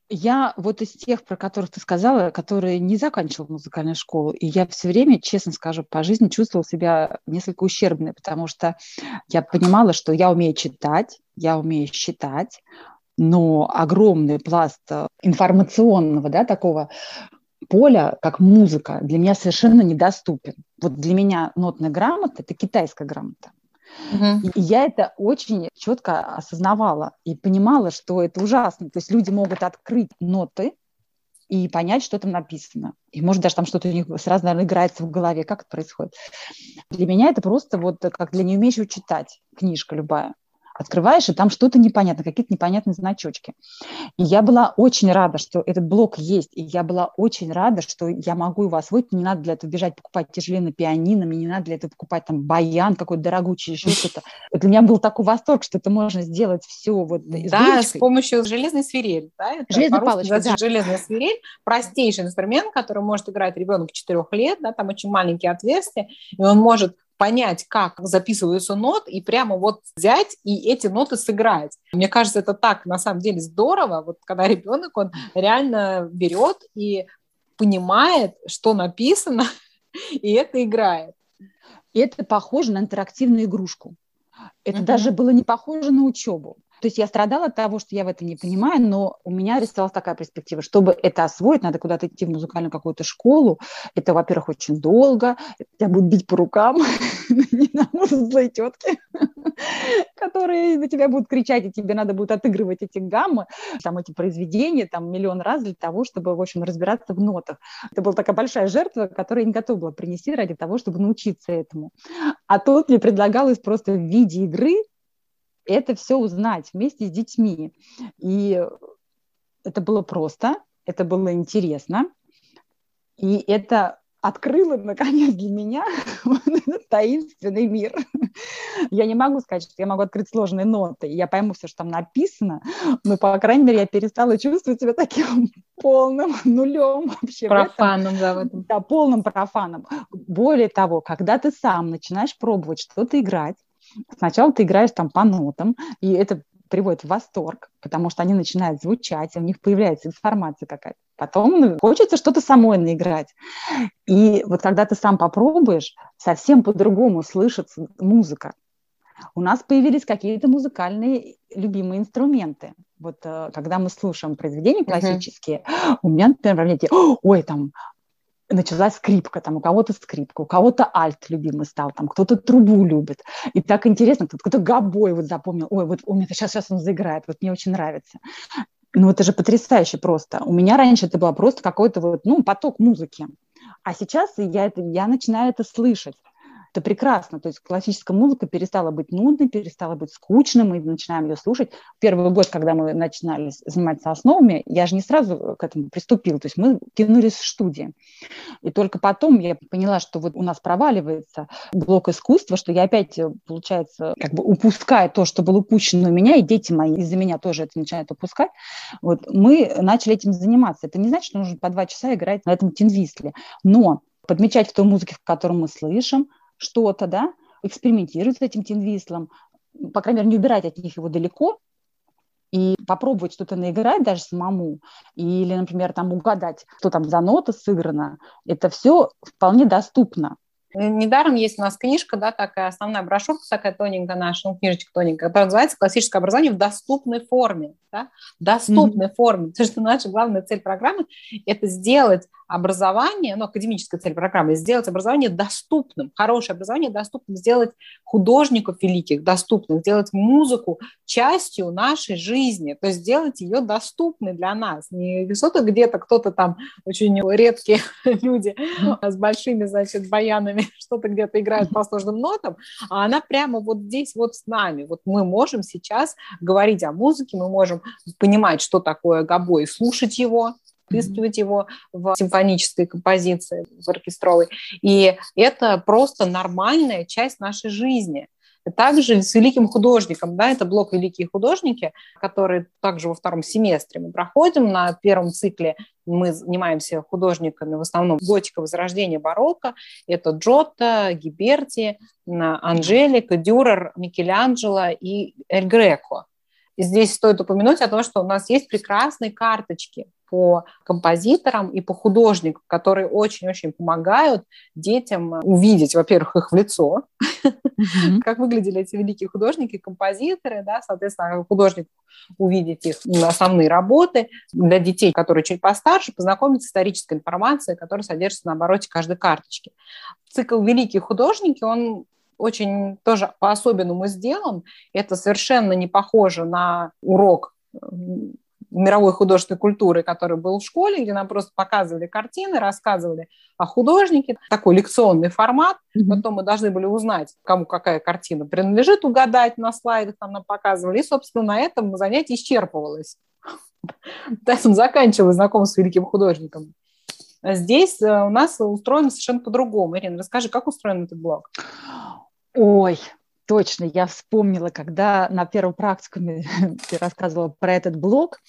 Я вот из тех, про которых ты сказала, которые не заканчивала музыкальную школу, и я все время, честно скажу, по жизни чувствовала себя несколько ущербной, потому что я понимала, что я умею читать, я умею считать, но огромный пласт информационного, да, такого поля, как музыка, для меня совершенно недоступен. Вот для меня нотная грамота – это китайская грамота. Угу. Я это очень четко осознавала и понимала, что это ужасно. То есть люди могут открыть ноты и понять, что там написано. И может даже там что-то у них сразу, наверное, играется в голове, как это происходит. Для меня это просто вот как для неумеющего читать книжка любая открываешь, и там что-то непонятно, какие-то непонятные значочки. И я была очень рада, что этот блок есть, и я была очень рада, что я могу его освоить, не надо для этого бежать покупать тяжелее на пианино, мне не надо для этого покупать там баян какой-то дорогучий, еще что-то. Для меня был такой восторг, что это можно сделать все вот Да, с помощью железной свирели. Да? Это железной палочки, да. Железная свирель, простейший инструмент, который может играть ребенок 4 лет, да, там очень маленькие отверстия, и он может понять, как записываются ноты, и прямо вот взять и эти ноты сыграть. Мне кажется, это так на самом деле здорово, вот когда ребенок, он реально берет и понимает, что написано, [LAUGHS] и это играет. И это похоже на интерактивную игрушку. Это uh-huh. даже было не похоже на учебу. То есть я страдала от того, что я в этом не понимаю, но у меня рисовалась такая перспектива. Чтобы это освоить, надо куда-то идти в музыкальную какую-то школу. Это, во-первых, очень долго. Тебя будут бить по рукам. [LAUGHS] Не злые тетки, [LAUGHS] которые на тебя будут кричать, и тебе надо будет отыгрывать эти гаммы, там эти произведения, там миллион раз для того, чтобы, в общем, разбираться в нотах. Это была такая большая жертва, которую я не готова была принести ради того, чтобы научиться этому. А тут мне предлагалось просто в виде игры это все узнать вместе с детьми. И это было просто, это было интересно, и это открыло, наконец, для меня [LAUGHS] этот таинственный мир. Я не могу сказать, что я могу открыть сложные ноты, и я пойму все, что там написано, но, по крайней мере, я перестала чувствовать себя таким [LAUGHS] полным нулем вообще. Профаном, да, этом. Да, полным профаном. Более того, когда ты сам начинаешь пробовать что-то играть, Сначала ты играешь там по нотам, и это приводит в восторг, потому что они начинают звучать, у них появляется информация какая-то. Потом ну, хочется что-то самой наиграть. И вот когда ты сам попробуешь, совсем по-другому слышится музыка. У нас появились какие-то музыкальные любимые инструменты. Вот э, когда мы слушаем произведения классические, uh-huh. у меня, например, ой, там началась скрипка, там у кого-то скрипка, у кого-то альт любимый стал, там кто-то трубу любит. И так интересно, кто-то гобой вот запомнил, ой, вот у меня сейчас, сейчас он заиграет, вот мне очень нравится. Ну, это же потрясающе просто. У меня раньше это было просто какой-то вот, ну, поток музыки. А сейчас я, я начинаю это слышать это прекрасно. То есть классическая музыка перестала быть нудной, перестала быть скучной, мы начинаем ее слушать. Первый год, когда мы начинали заниматься основами, я же не сразу к этому приступила, то есть мы кинулись в студии. И только потом я поняла, что вот у нас проваливается блок искусства, что я опять, получается, как бы упускаю то, что было упущено у меня, и дети мои из-за меня тоже это начинают упускать. Вот мы начали этим заниматься. Это не значит, что нужно по два часа играть на этом тинвисле, но подмечать в той музыке, в которой мы слышим, что-то, да, экспериментировать с этим тинвислом, по крайней мере, не убирать от них его далеко, и попробовать что-то наиграть даже самому, или, например, там угадать, что там за нота сыграна, это все вполне доступно. Недаром есть у нас книжка, да, такая основная брошюрка, такая тоненькая наша, ну, книжечка тоненькая, которая называется «Классическое образование в доступной форме». Да? Доступной mm-hmm. форме. Потому что наша главная цель программы – это сделать образование, ну, академическая цель программы, сделать образование доступным, хорошее образование доступным, сделать художников великих доступным, сделать музыку частью нашей жизни, то есть сделать ее доступной для нас. Не что-то где-то кто-то там, очень редкие [LAUGHS] люди с большими, значит, баянами [LAUGHS] что-то где-то играют по сложным нотам, а она прямо вот здесь вот с нами. Вот мы можем сейчас говорить о музыке, мы можем понимать, что такое гобой, слушать его, вписывать его в симфонической композиции, в оркестровой. И это просто нормальная часть нашей жизни. Также с великим художником, да, это блок «Великие художники», который также во втором семестре мы проходим. На первом цикле мы занимаемся художниками в основном готика, возрождения, барокко. Это Джотто, Гиберти, Анжелика, Дюрер, Микеланджело и Эль Греко. И здесь стоит упомянуть о том, что у нас есть прекрасные карточки по композиторам и по художникам, которые очень-очень помогают детям увидеть, во-первых, их в лицо, mm-hmm. как выглядели эти великие художники, композиторы, да, соответственно, художник увидеть их основные работы, для детей, которые чуть постарше, познакомиться с исторической информацией, которая содержится на обороте каждой карточки. Цикл «Великие художники», он очень тоже по-особенному сделан. Это совершенно не похоже на урок мировой художественной культуры, который был в школе, где нам просто показывали картины, рассказывали о художнике. Такой лекционный формат. Mm-hmm. Потом мы должны были узнать, кому какая картина принадлежит, угадать на слайдах, там нам показывали. И, собственно, на этом занятие исчерпывалось. [LAUGHS] Тайсон заканчивал знакомство с великим художником. Здесь э, у нас устроено совершенно по-другому. Ирина, расскажи, как устроен этот блок? Ой, Точно, я вспомнила, когда на первом практикуме [LAUGHS] ты рассказывала про этот блог,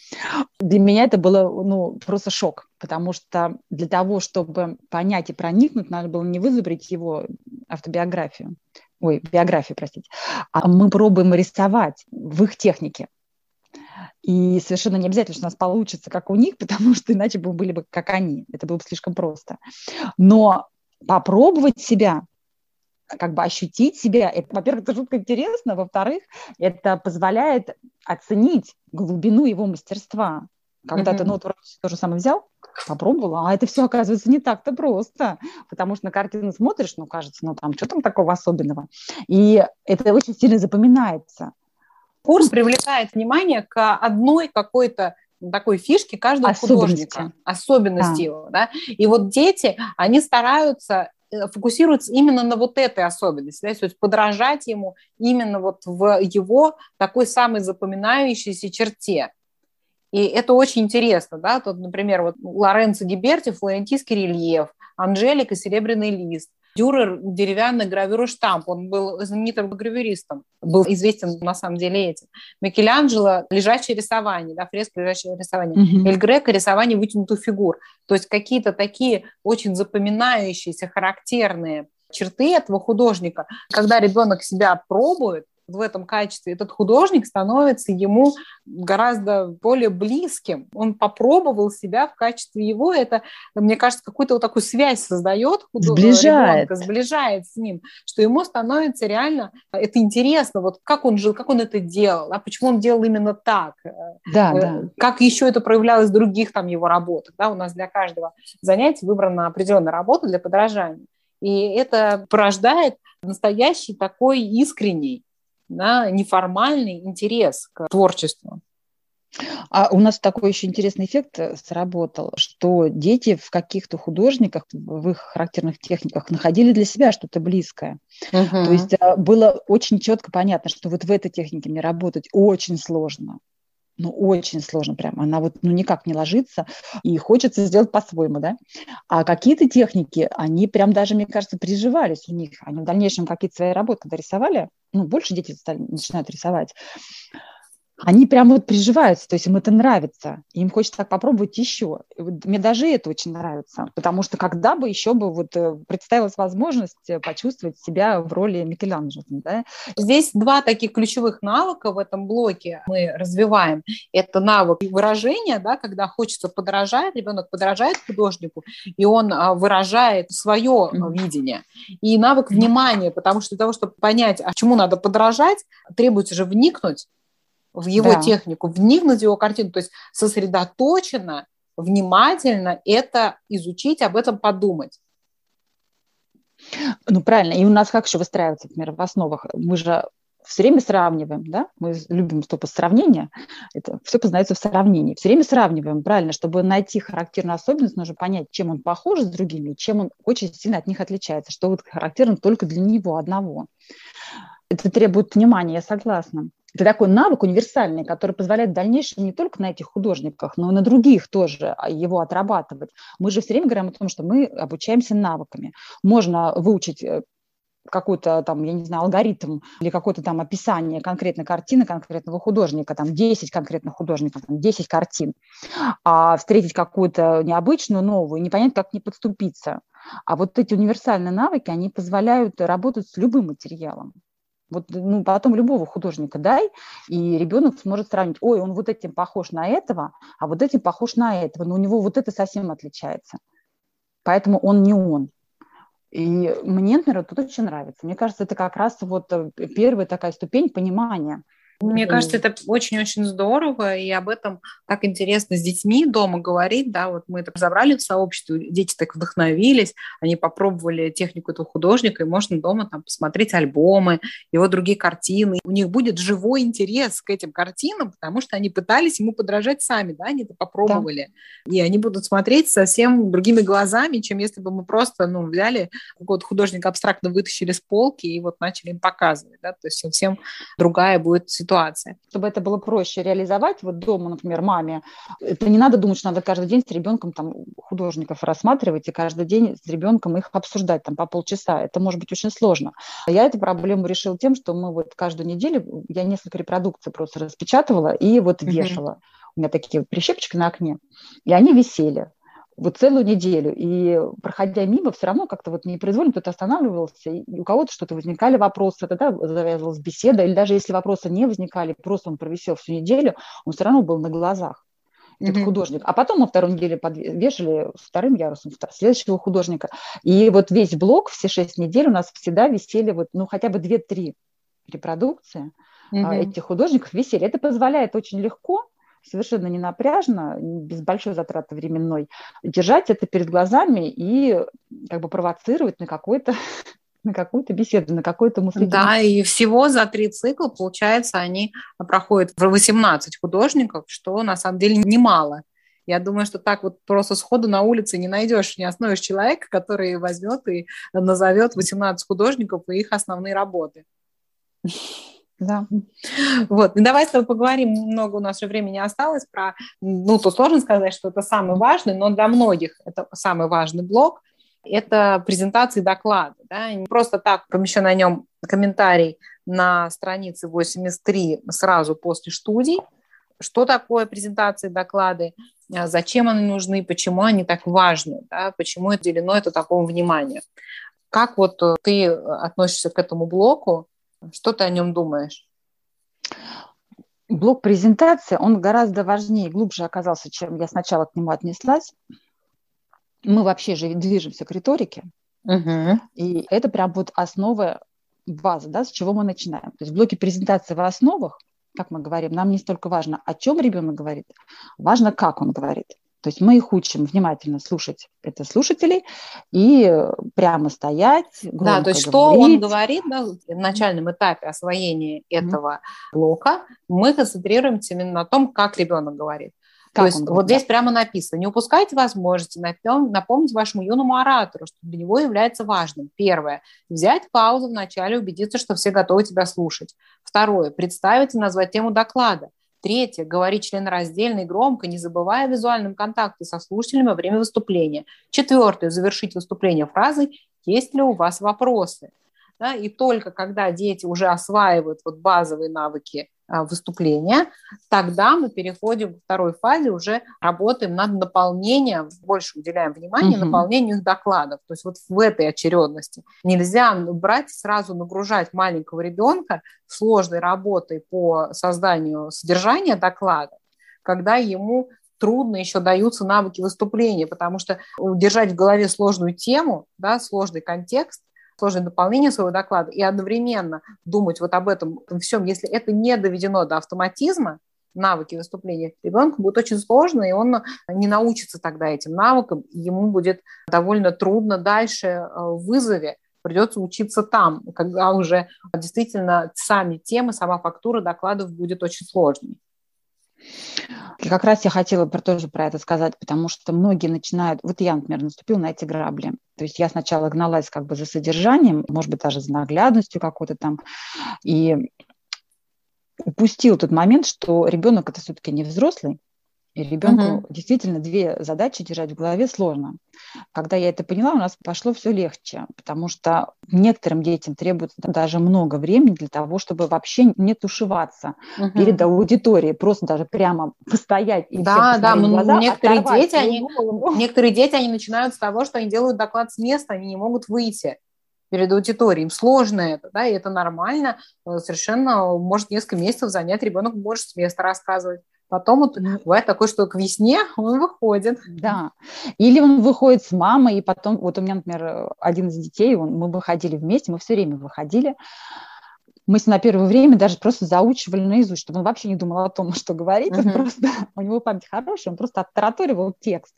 для меня это было ну, просто шок, потому что для того, чтобы понять и проникнуть, надо было не вызубрить его автобиографию, ой, биографию, простите, а мы пробуем рисовать в их технике. И совершенно не обязательно, что у нас получится, как у них, [LAUGHS] потому что иначе бы были бы как они. Это было бы слишком просто. Но попробовать себя как бы ощутить себя. Это, во-первых, это жутко интересно, во-вторых, это позволяет оценить глубину его мастерства. Когда mm-hmm. ты, ну, вот вроде то же самое взял, попробовала, а это все оказывается не так-то просто, потому что на картину смотришь, ну, кажется, ну, там, что там такого особенного? И это очень сильно запоминается. Курс привлекает внимание к одной какой-то такой фишке каждого художника, особенности да. его, да. И вот дети, они стараются фокусируется именно на вот этой особенности, да, то есть подражать ему именно вот в его такой самой запоминающейся черте. И это очень интересно, да, тут, например, вот Лоренцо Гиберти, флорентийский рельеф, Анжелика, серебряный лист – Дюрер деревянный гравюру штамп, он был знаменитым гравюристом, был известен на самом деле этим. Микеланджело – лежачее рисование, да, фреска лежачее рисование. Mm-hmm. Эль Греко – рисование вытянутых фигур. То есть какие-то такие очень запоминающиеся, характерные черты этого художника. Когда ребенок себя пробует, в этом качестве этот художник становится ему гораздо более близким. Он попробовал себя в качестве его. Это, мне кажется, какую-то вот такую связь создает сближает. ребенка, сближает с ним, что ему становится реально это интересно, вот как он жил, как он это делал, а почему он делал именно так, да, э, да. как еще это проявлялось в других там его работах. Да? У нас для каждого занятия выбрана определенная работа для подражания. И это порождает настоящий такой искренний да, неформальный интерес к творчеству. А у нас такой еще интересный эффект э, сработал, что дети в каких-то художниках, в их характерных техниках находили для себя что-то близкое. Угу. То есть э, было очень четко понятно, что вот в этой технике мне работать очень сложно ну, очень сложно прям, она вот, ну, никак не ложится, и хочется сделать по-своему, да. А какие-то техники, они прям даже, мне кажется, приживались у них, они в дальнейшем какие-то свои работы, когда рисовали, ну, больше дети стали, начинают рисовать, они прям вот приживаются, то есть им это нравится, им хочется так попробовать еще. Мне даже это очень нравится, потому что когда бы еще бы вот э, представилась возможность э, почувствовать себя в роли Микеланджело. Да? Здесь два таких ключевых навыка в этом блоке мы развиваем. Это навык выражения, да, когда хочется подражать, ребенок подражает художнику, и он а, выражает свое mm-hmm. видение. И навык внимания, потому что для того, чтобы понять, а чему надо подражать, требуется же вникнуть в его да. технику, вникнуть в его картину, то есть сосредоточенно, внимательно это изучить, об этом подумать. Ну, правильно. И у нас как еще выстраивается, например, в основах? Мы же все время сравниваем, да, мы любим стопы сравнения, это все познается в сравнении. Все время сравниваем, правильно, чтобы найти характерную особенность, нужно понять, чем он похож с другими, чем он очень сильно от них отличается, что вот характерно только для него одного. Это требует внимания, я согласна. Это такой навык универсальный, который позволяет в дальнейшем не только на этих художниках, но и на других тоже а, его отрабатывать. Мы же все время говорим о том, что мы обучаемся навыками. Можно выучить э, какой-то там, я не знаю, алгоритм или какое-то там описание конкретной картины конкретного художника, там 10 конкретных художников, там 10 картин, а встретить какую-то необычную, новую, не понять, как не подступиться. А вот эти универсальные навыки, они позволяют работать с любым материалом. Вот ну, потом любого художника дай, и ребенок сможет сравнить, ой, он вот этим похож на этого, а вот этим похож на этого, но у него вот это совсем отличается. Поэтому он не он. И мне, например, тут очень нравится. Мне кажется, это как раз вот э, первая такая ступень понимания, Мне кажется, это очень-очень здорово, и об этом так интересно с детьми дома говорить, да, вот мы это разобрали в сообществе, дети так вдохновились, они попробовали технику этого художника, и можно дома там посмотреть альбомы, его другие картины, у них будет живой интерес к этим картинам, потому что они пытались ему подражать сами, да, они это попробовали, да. и они будут смотреть совсем другими глазами, чем если бы мы просто, ну, взяли какого-то художника абстрактно вытащили с полки и вот начали им показывать, да, то есть совсем другая будет ситуация. Чтобы это было проще реализовать, вот дома, например, маме, это не надо думать, что надо каждый день с ребенком там художников рассматривать и каждый день с ребенком их обсуждать там по полчаса. Это может быть очень сложно. Я эту проблему решила тем, что мы вот каждую неделю, я несколько репродукций просто распечатывала и вот вешала. Mm-hmm. У меня такие прищепочки на окне, и они висели вот целую неделю. И проходя мимо, все равно как-то вот непроизвольно кто-то останавливался, и у кого-то что-то возникали вопросы, тогда завязывалась беседа, или даже если вопросы не возникали, просто он провисел всю неделю, он все равно был на глазах этот mm-hmm. художник. А потом мы второй неделе подвешали вторым ярусом следующего художника. И вот весь блок, все шесть недель у нас всегда висели вот, ну, хотя бы две-три репродукции mm-hmm. этих художников висели. Это позволяет очень легко совершенно не напряжно, без большой затраты временной, держать это перед глазами и как бы провоцировать на какой-то [LAUGHS] на какую-то беседу, на какую-то мысль. Да, и всего за три цикла, получается, они проходят в 18 художников, что на самом деле немало. Я думаю, что так вот просто сходу на улице не найдешь, не остановишь человека, который возьмет и назовет 18 художников и их основные работы. [LAUGHS] Да. Вот. Ну, давай с тобой поговорим, много у нас же времени осталось про, ну, то сложно сказать, что это самый важный, но для многих это самый важный блок. Это презентации доклада. Да? Не просто так помещен на нем комментарий на странице 83 сразу после студий. Что такое презентации доклады, а зачем они нужны, почему они так важны, да? почему это делено это такому вниманию. Как вот ты относишься к этому блоку, что ты о нем думаешь? Блок презентации, он гораздо важнее и глубже оказался, чем я сначала к нему отнеслась. Мы вообще же движемся к риторике. Угу. И это прям вот основа базы, да, с чего мы начинаем. То есть в блоке презентации в основах, как мы говорим, нам не столько важно, о чем ребенок говорит, важно, как он говорит. То есть мы их учим внимательно слушать это слушателей и прямо стоять. Да, то есть что он говорит да, в начальном этапе освоения этого mm-hmm. блока, мы концентрируемся именно на том, как ребенок говорит. Как То есть вот здесь прямо написано, не упускайте возможности напомнить вашему юному оратору, что для него является важным. Первое, взять паузу в начале, убедиться, что все готовы тебя слушать. Второе, представить и назвать тему доклада. Третье, говорить членораздельно и громко, не забывая о визуальном контакте со слушателями во время выступления. Четвертое, завершить выступление фразой «Есть ли у вас вопросы?». Да, и только когда дети уже осваивают вот базовые навыки выступления, тогда мы переходим к второй фазе, уже работаем над наполнением, больше уделяем внимание угу. наполнению их докладов. То есть вот в этой очередности. Нельзя брать сразу нагружать маленького ребенка сложной работой по созданию содержания доклада, когда ему трудно еще даются навыки выступления, потому что удержать в голове сложную тему, да, сложный контекст, сложное дополнение своего доклада и одновременно думать вот об этом всем, если это не доведено до автоматизма, навыки выступления, ребенку будет очень сложно, и он не научится тогда этим навыкам, и ему будет довольно трудно дальше э, в вызове, придется учиться там, когда уже действительно сами темы, сама фактура докладов будет очень сложной. И как раз я хотела про, тоже про это сказать, потому что многие начинают, вот я, например, наступил на эти грабли. То есть я сначала гналась как бы за содержанием, может быть, даже за наглядностью какой-то там, и упустил тот момент, что ребенок это все-таки не взрослый, и ребенку угу. действительно две задачи держать в голове сложно. Когда я это поняла, у нас пошло все легче, потому что некоторым детям требуется даже много времени для того, чтобы вообще не тушеваться угу. перед аудиторией, просто даже прямо постоять и да, да, глаза, некоторые дети, они, некоторые дети, они начинают с того, что они делают доклад с места, они не могут выйти перед аудиторией. Им сложно это, да, и это нормально. Э, совершенно может несколько месяцев занять, ребенок может с места рассказывать. Потом вот бывает такое, что к весне он выходит. Да. Или он выходит с мамой, и потом, вот у меня, например, один из детей, он, мы выходили вместе, мы все время выходили. мы с ним на первое время даже просто заучивали наизусть, чтобы он вообще не думал о том, [LAUGHS] что говорить. Uh-huh. Он просто, у него память хорошая, он просто оттараторивал текст.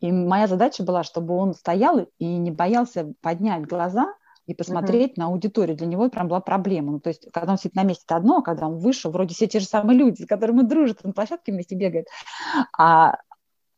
И моя задача была, чтобы он стоял и не боялся поднять глаза и посмотреть uh-huh. на аудиторию. Для него прям была проблема. Ну, то есть, когда он сидит на месте, это одно, а когда он вышел, вроде все те же самые люди, с которыми он дружит, на площадке вместе бегает. А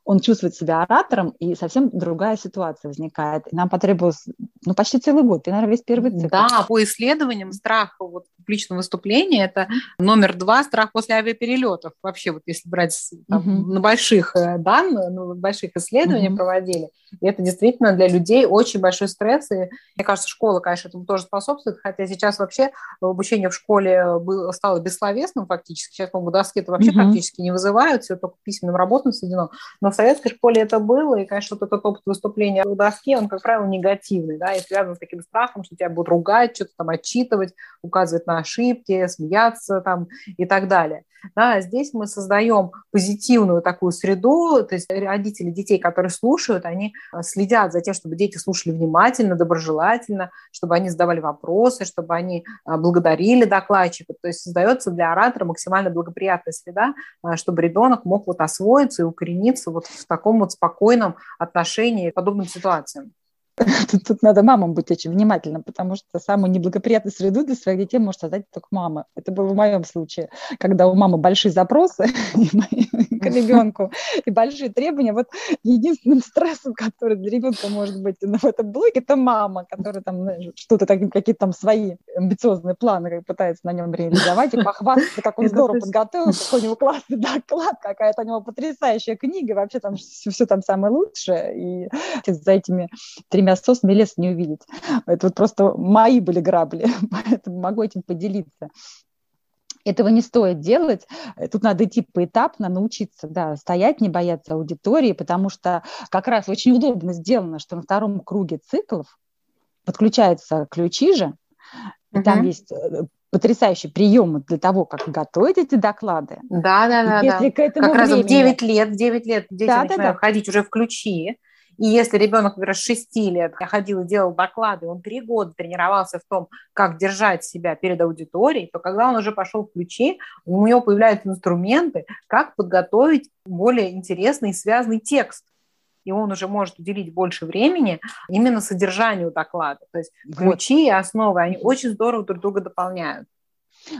он чувствует себя оратором, и совсем другая ситуация возникает. И нам потребовалось ну, почти целый год, и, наверное, весь первый цикл. Да, по исследованиям страх вот, публичного выступления – это номер два страх после авиаперелетов. Вообще, вот если брать там, угу. на больших э, данных, ну, больших исследований угу. проводили, и это действительно для людей очень большой стресс. И мне кажется, школа, конечно, этому тоже способствует, хотя сейчас вообще обучение в школе было, стало бессловесным фактически. Сейчас, по-моему, доски это вообще угу. практически не вызывают, все только письменным работам сведено. Но в советской школе это было, и, конечно, вот этот опыт выступления у доски, он, как правило, негативный, да, и связан с таким страхом, что тебя будут ругать, что-то там отчитывать, указывать на ошибки, смеяться там и так далее. Да, здесь мы создаем позитивную такую среду, то есть родители детей, которые слушают, они э, следят за тем, чтобы дети слушали внимательно, доброжелательно, чтобы они задавали вопросы, чтобы они э, благодарили докладчика. То есть создается для оратора максимально благоприятная среда, э, чтобы ребенок мог вот освоиться и укорениться вот в таком вот спокойном отношении к подобным ситуациям. Тут, тут надо мамам быть очень внимательным, потому что самую неблагоприятную среду для своих детей может создать только мама. Это было в моем случае, когда у мамы большие запросы [LAUGHS] [LAUGHS] к ребенку и большие требования. Вот единственным стрессом, который для ребенка может быть в этом блоге, это мама, которая там что-то какие-то там свои амбициозные планы пытается на нем реализовать и похвастаться, как он здорово подготовил, какой у него классный доклад, какая-то у него потрясающая книга, вообще там все, все там самое лучшее. И за этими тремя тремя соснами лес не увидеть. Это вот просто мои были грабли, [LAUGHS] поэтому могу этим поделиться. Этого не стоит делать. Тут надо идти поэтапно, научиться, да, стоять, не бояться аудитории, потому что как раз очень удобно сделано, что на втором круге циклов подключаются ключи же, и uh-huh. там есть э, потрясающие приемы для того, как готовить эти доклады. Да, да, да. Если да. К этому как времени... раз в 9 лет, в 9 лет дети да, начинают да, да. ходить уже в ключи, и если ребенок, например, с 6 лет ходил и делал доклады, он три года тренировался в том, как держать себя перед аудиторией, то когда он уже пошел в ключи, у него появляются инструменты, как подготовить более интересный и связанный текст и он уже может уделить больше времени именно содержанию доклада. То есть ключи и основы, они очень здорово друг друга дополняют.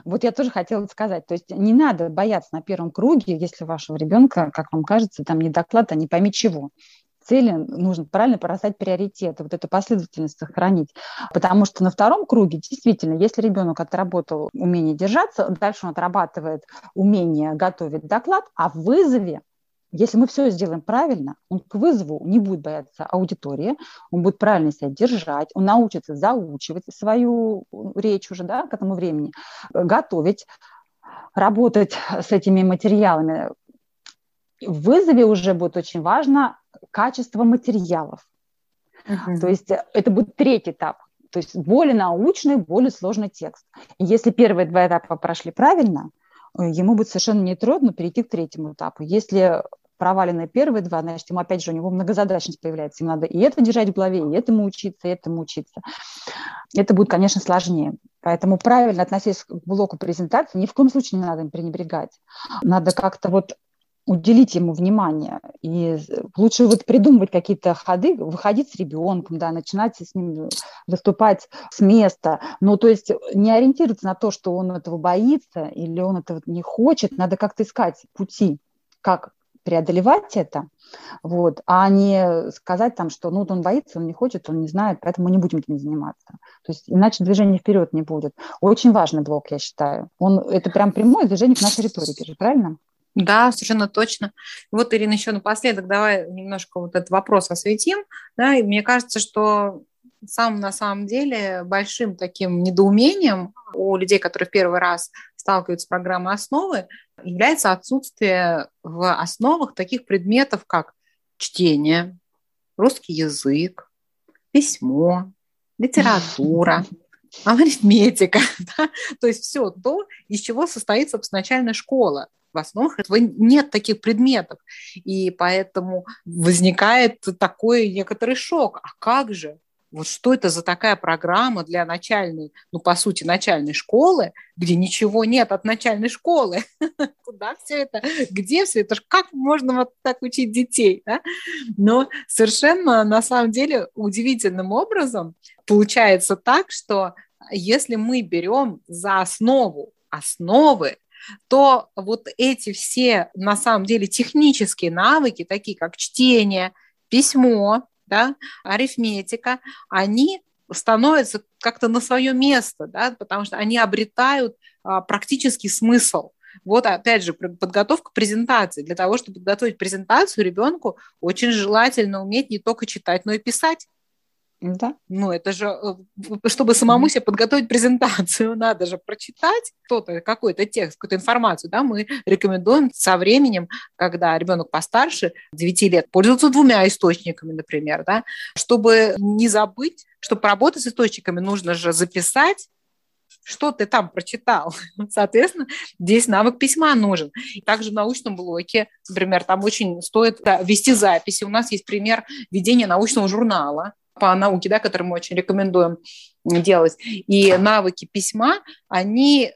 Вот я тоже хотела сказать, то есть не надо бояться на первом круге, если вашего ребенка, как вам кажется, там не доклад, а не пойми чего цели нужно правильно порастать приоритеты, вот эту последовательность сохранить. Потому что на втором круге действительно, если ребенок отработал умение держаться, дальше он отрабатывает умение готовить доклад, а в вызове если мы все сделаем правильно, он к вызову не будет бояться аудитории, он будет правильно себя держать, он научится заучивать свою речь уже да, к этому времени, готовить, работать с этими материалами. В вызове уже будет очень важно качество материалов. Uh-huh. То есть э, это будет третий этап. То есть более научный, более сложный текст. И если первые два этапа прошли правильно, э, ему будет совершенно нетрудно перейти к третьему этапу. Если провалены первые два, значит, ему опять же у него многозадачность появляется. Ему надо и это держать в голове, и этому учиться, и этому учиться. Это будет, конечно, сложнее. Поэтому правильно относиться к блоку презентации ни в коем случае не надо им пренебрегать. Надо как-то вот уделить ему внимание. И лучше вот придумывать какие-то ходы, выходить с ребенком, да, начинать с ним выступать с места. Ну, то есть не ориентироваться на то, что он этого боится или он этого не хочет. Надо как-то искать пути, как преодолевать это, вот, а не сказать там, что ну, он боится, он не хочет, он не знает, поэтому мы не будем этим заниматься. То есть иначе движения вперед не будет. Очень важный блок, я считаю. Он, это прям прямое движение к нашей риторике же, правильно? Да, совершенно точно. Вот, Ирина, еще напоследок давай немножко вот этот вопрос осветим. Да, и мне кажется, что самым на самом деле большим таким недоумением у людей, которые в первый раз сталкиваются с программой основы, является отсутствие в основах таких предметов, как чтение, русский язык, письмо, литература, [LAUGHS] арифметика, [LAUGHS] да? то есть все то, из чего состоит, собственно, начальная школа в основах этого нет таких предметов. И поэтому возникает такой некоторый шок. А как же? вот что это за такая программа для начальной, ну, по сути, начальной школы, где ничего нет от начальной школы. [LAUGHS] Куда все это? Где все это? Как можно вот так учить детей? Да? Но совершенно, на самом деле, удивительным образом получается так, что если мы берем за основу основы, то вот эти все, на самом деле, технические навыки, такие как чтение, письмо, да, арифметика, они становятся как-то на свое место, да, потому что они обретают а, практический смысл. Вот опять же подготовка презентации. Для того, чтобы подготовить презентацию ребенку, очень желательно уметь не только читать, но и писать. Да. Ну, это же, э, чтобы самому себе подготовить презентацию, [LAUGHS] надо же прочитать кто-то, какой-то текст, какую-то информацию, да, мы рекомендуем со временем, когда ребенок постарше, 9 лет, пользоваться двумя источниками, например, да, чтобы не забыть, чтобы поработать с источниками, нужно же записать, что ты там прочитал. [LAUGHS] Соответственно, здесь навык письма нужен. Также в научном блоке, например, там очень стоит вести записи. У нас есть пример ведения научного журнала, по науке, да, который мы очень рекомендуем делать. И навыки письма, они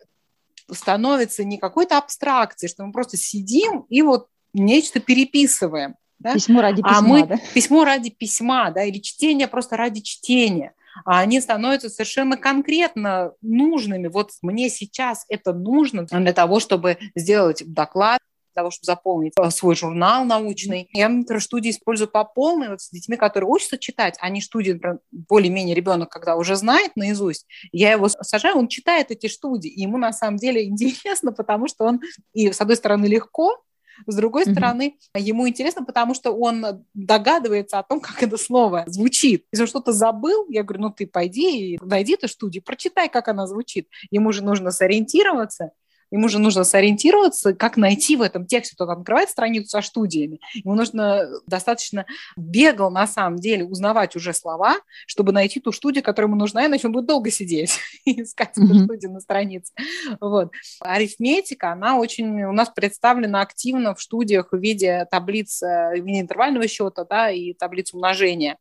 становятся не какой-то абстракцией, что мы просто сидим и вот нечто переписываем. Да? Письмо ради а письма, а мы, да? Письмо ради письма, да, или чтение просто ради чтения. А они становятся совершенно конкретно нужными. Вот мне сейчас это нужно для того, чтобы сделать доклад, того, чтобы заполнить э, свой журнал научный. Я, например, студии использую по полной, вот с детьми, которые учатся читать, они студии, более-менее ребенок, когда уже знает наизусть, я его сажаю, он читает эти студии, и ему на самом деле [LAUGHS] интересно, потому что он и, с одной стороны, легко, с другой mm-hmm. стороны, ему интересно, потому что он догадывается о том, [LAUGHS] как это слово звучит. Если он что-то забыл, я говорю, ну ты пойди и найди эту студию, прочитай, как она звучит. Ему же нужно сориентироваться ему же нужно сориентироваться, как найти в этом тексте, кто там открывает страницу со студиями. Ему нужно достаточно бегал, на самом деле, узнавать уже слова, чтобы найти ту студию, которая ему нужна, иначе он будет долго сидеть [LAUGHS] и искать mm-hmm. эту студию на странице. Вот. Арифметика, она очень у нас представлена активно в студиях в виде таблиц, э, в виде интервального счета да, и таблиц умножения.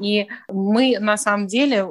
И мы на самом деле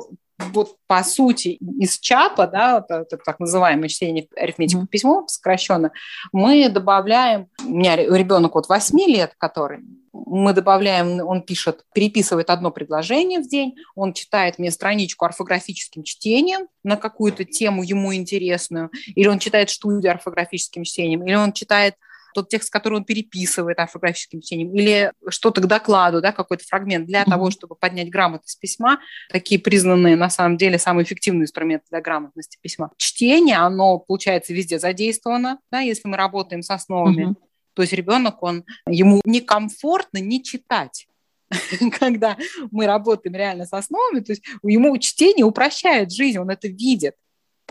вот по сути из ЧАПа, да, это, так называемое чтение арифметику mm-hmm. письмо сокращенно, мы добавляем, у меня ребенок вот 8 лет, который, мы добавляем, он пишет, переписывает одно предложение в день, он читает мне страничку орфографическим чтением на какую-то тему ему интересную, или он читает студию орфографическим чтением, или он читает тот текст, который он переписывает орфографическим чтением, или что-то к докладу, да, какой-то фрагмент для mm-hmm. того, чтобы поднять грамотность письма, такие признанные на самом деле самые эффективные инструменты для грамотности письма. Чтение, оно получается везде задействовано, да, если мы работаем с основами. Mm-hmm. То есть ребенок, он, ему некомфортно не читать [LAUGHS] когда мы работаем реально с основами, то есть ему чтение упрощает жизнь, он это видит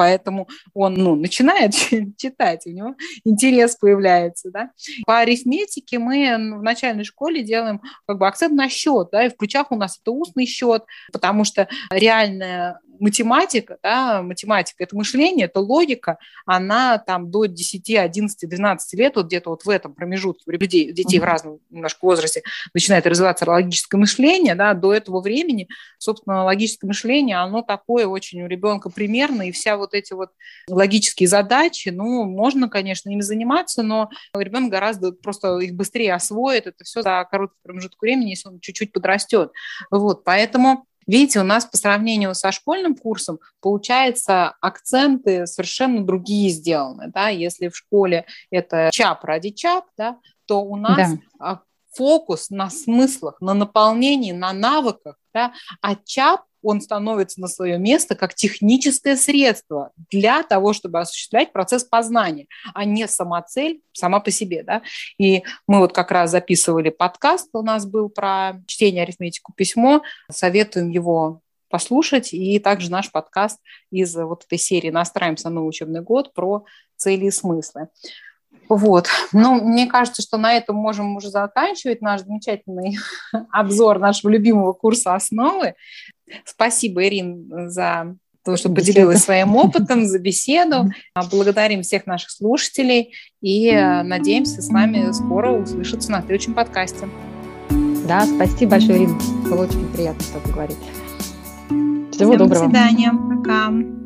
поэтому он ну, начинает [LAUGHS] читать, у него интерес появляется. Да? По арифметике мы в начальной школе делаем как бы акцент на счет, да, и в ключах у нас это устный счет, потому что реальная математика, да, математика – это мышление, это логика, она там до 10, 11, 12 лет, вот где-то вот в этом промежутке у людей, детей mm-hmm. в разном немножко возрасте начинает развиваться логическое мышление, да, до этого времени, собственно, логическое мышление, оно такое очень у ребенка примерно, и вся вот эти вот логические задачи, ну, можно, конечно, ими заниматься, но ребенок гораздо просто их быстрее освоит, это все за короткий промежуток времени, если он чуть-чуть подрастет. Вот, поэтому Видите, у нас по сравнению со школьным курсом получается акценты совершенно другие сделаны. Да? Если в школе это чап ради чап, да, то у нас да. фокус на смыслах, на наполнении, на навыках, да? а чап он становится на свое место как техническое средство для того, чтобы осуществлять процесс познания, а не самоцель сама по себе. Да? И мы вот как раз записывали подкаст, у нас был про чтение арифметику письмо, советуем его послушать, и также наш подкаст из вот этой серии «Настраиваемся на новый учебный год» про цели и смыслы. Вот. Ну, мне кажется, что на этом можем уже заканчивать наш замечательный [LAUGHS] обзор нашего любимого курса «Основы». Спасибо, Ирин, за то, что поделилась своим опытом, за беседу. Благодарим всех наших слушателей и э, надеемся с вами скоро услышаться на следующем подкасте. Да, спасибо большое, Ирина. Было очень приятно с тобой говорить. Всего Всем доброго. До свидания. Пока.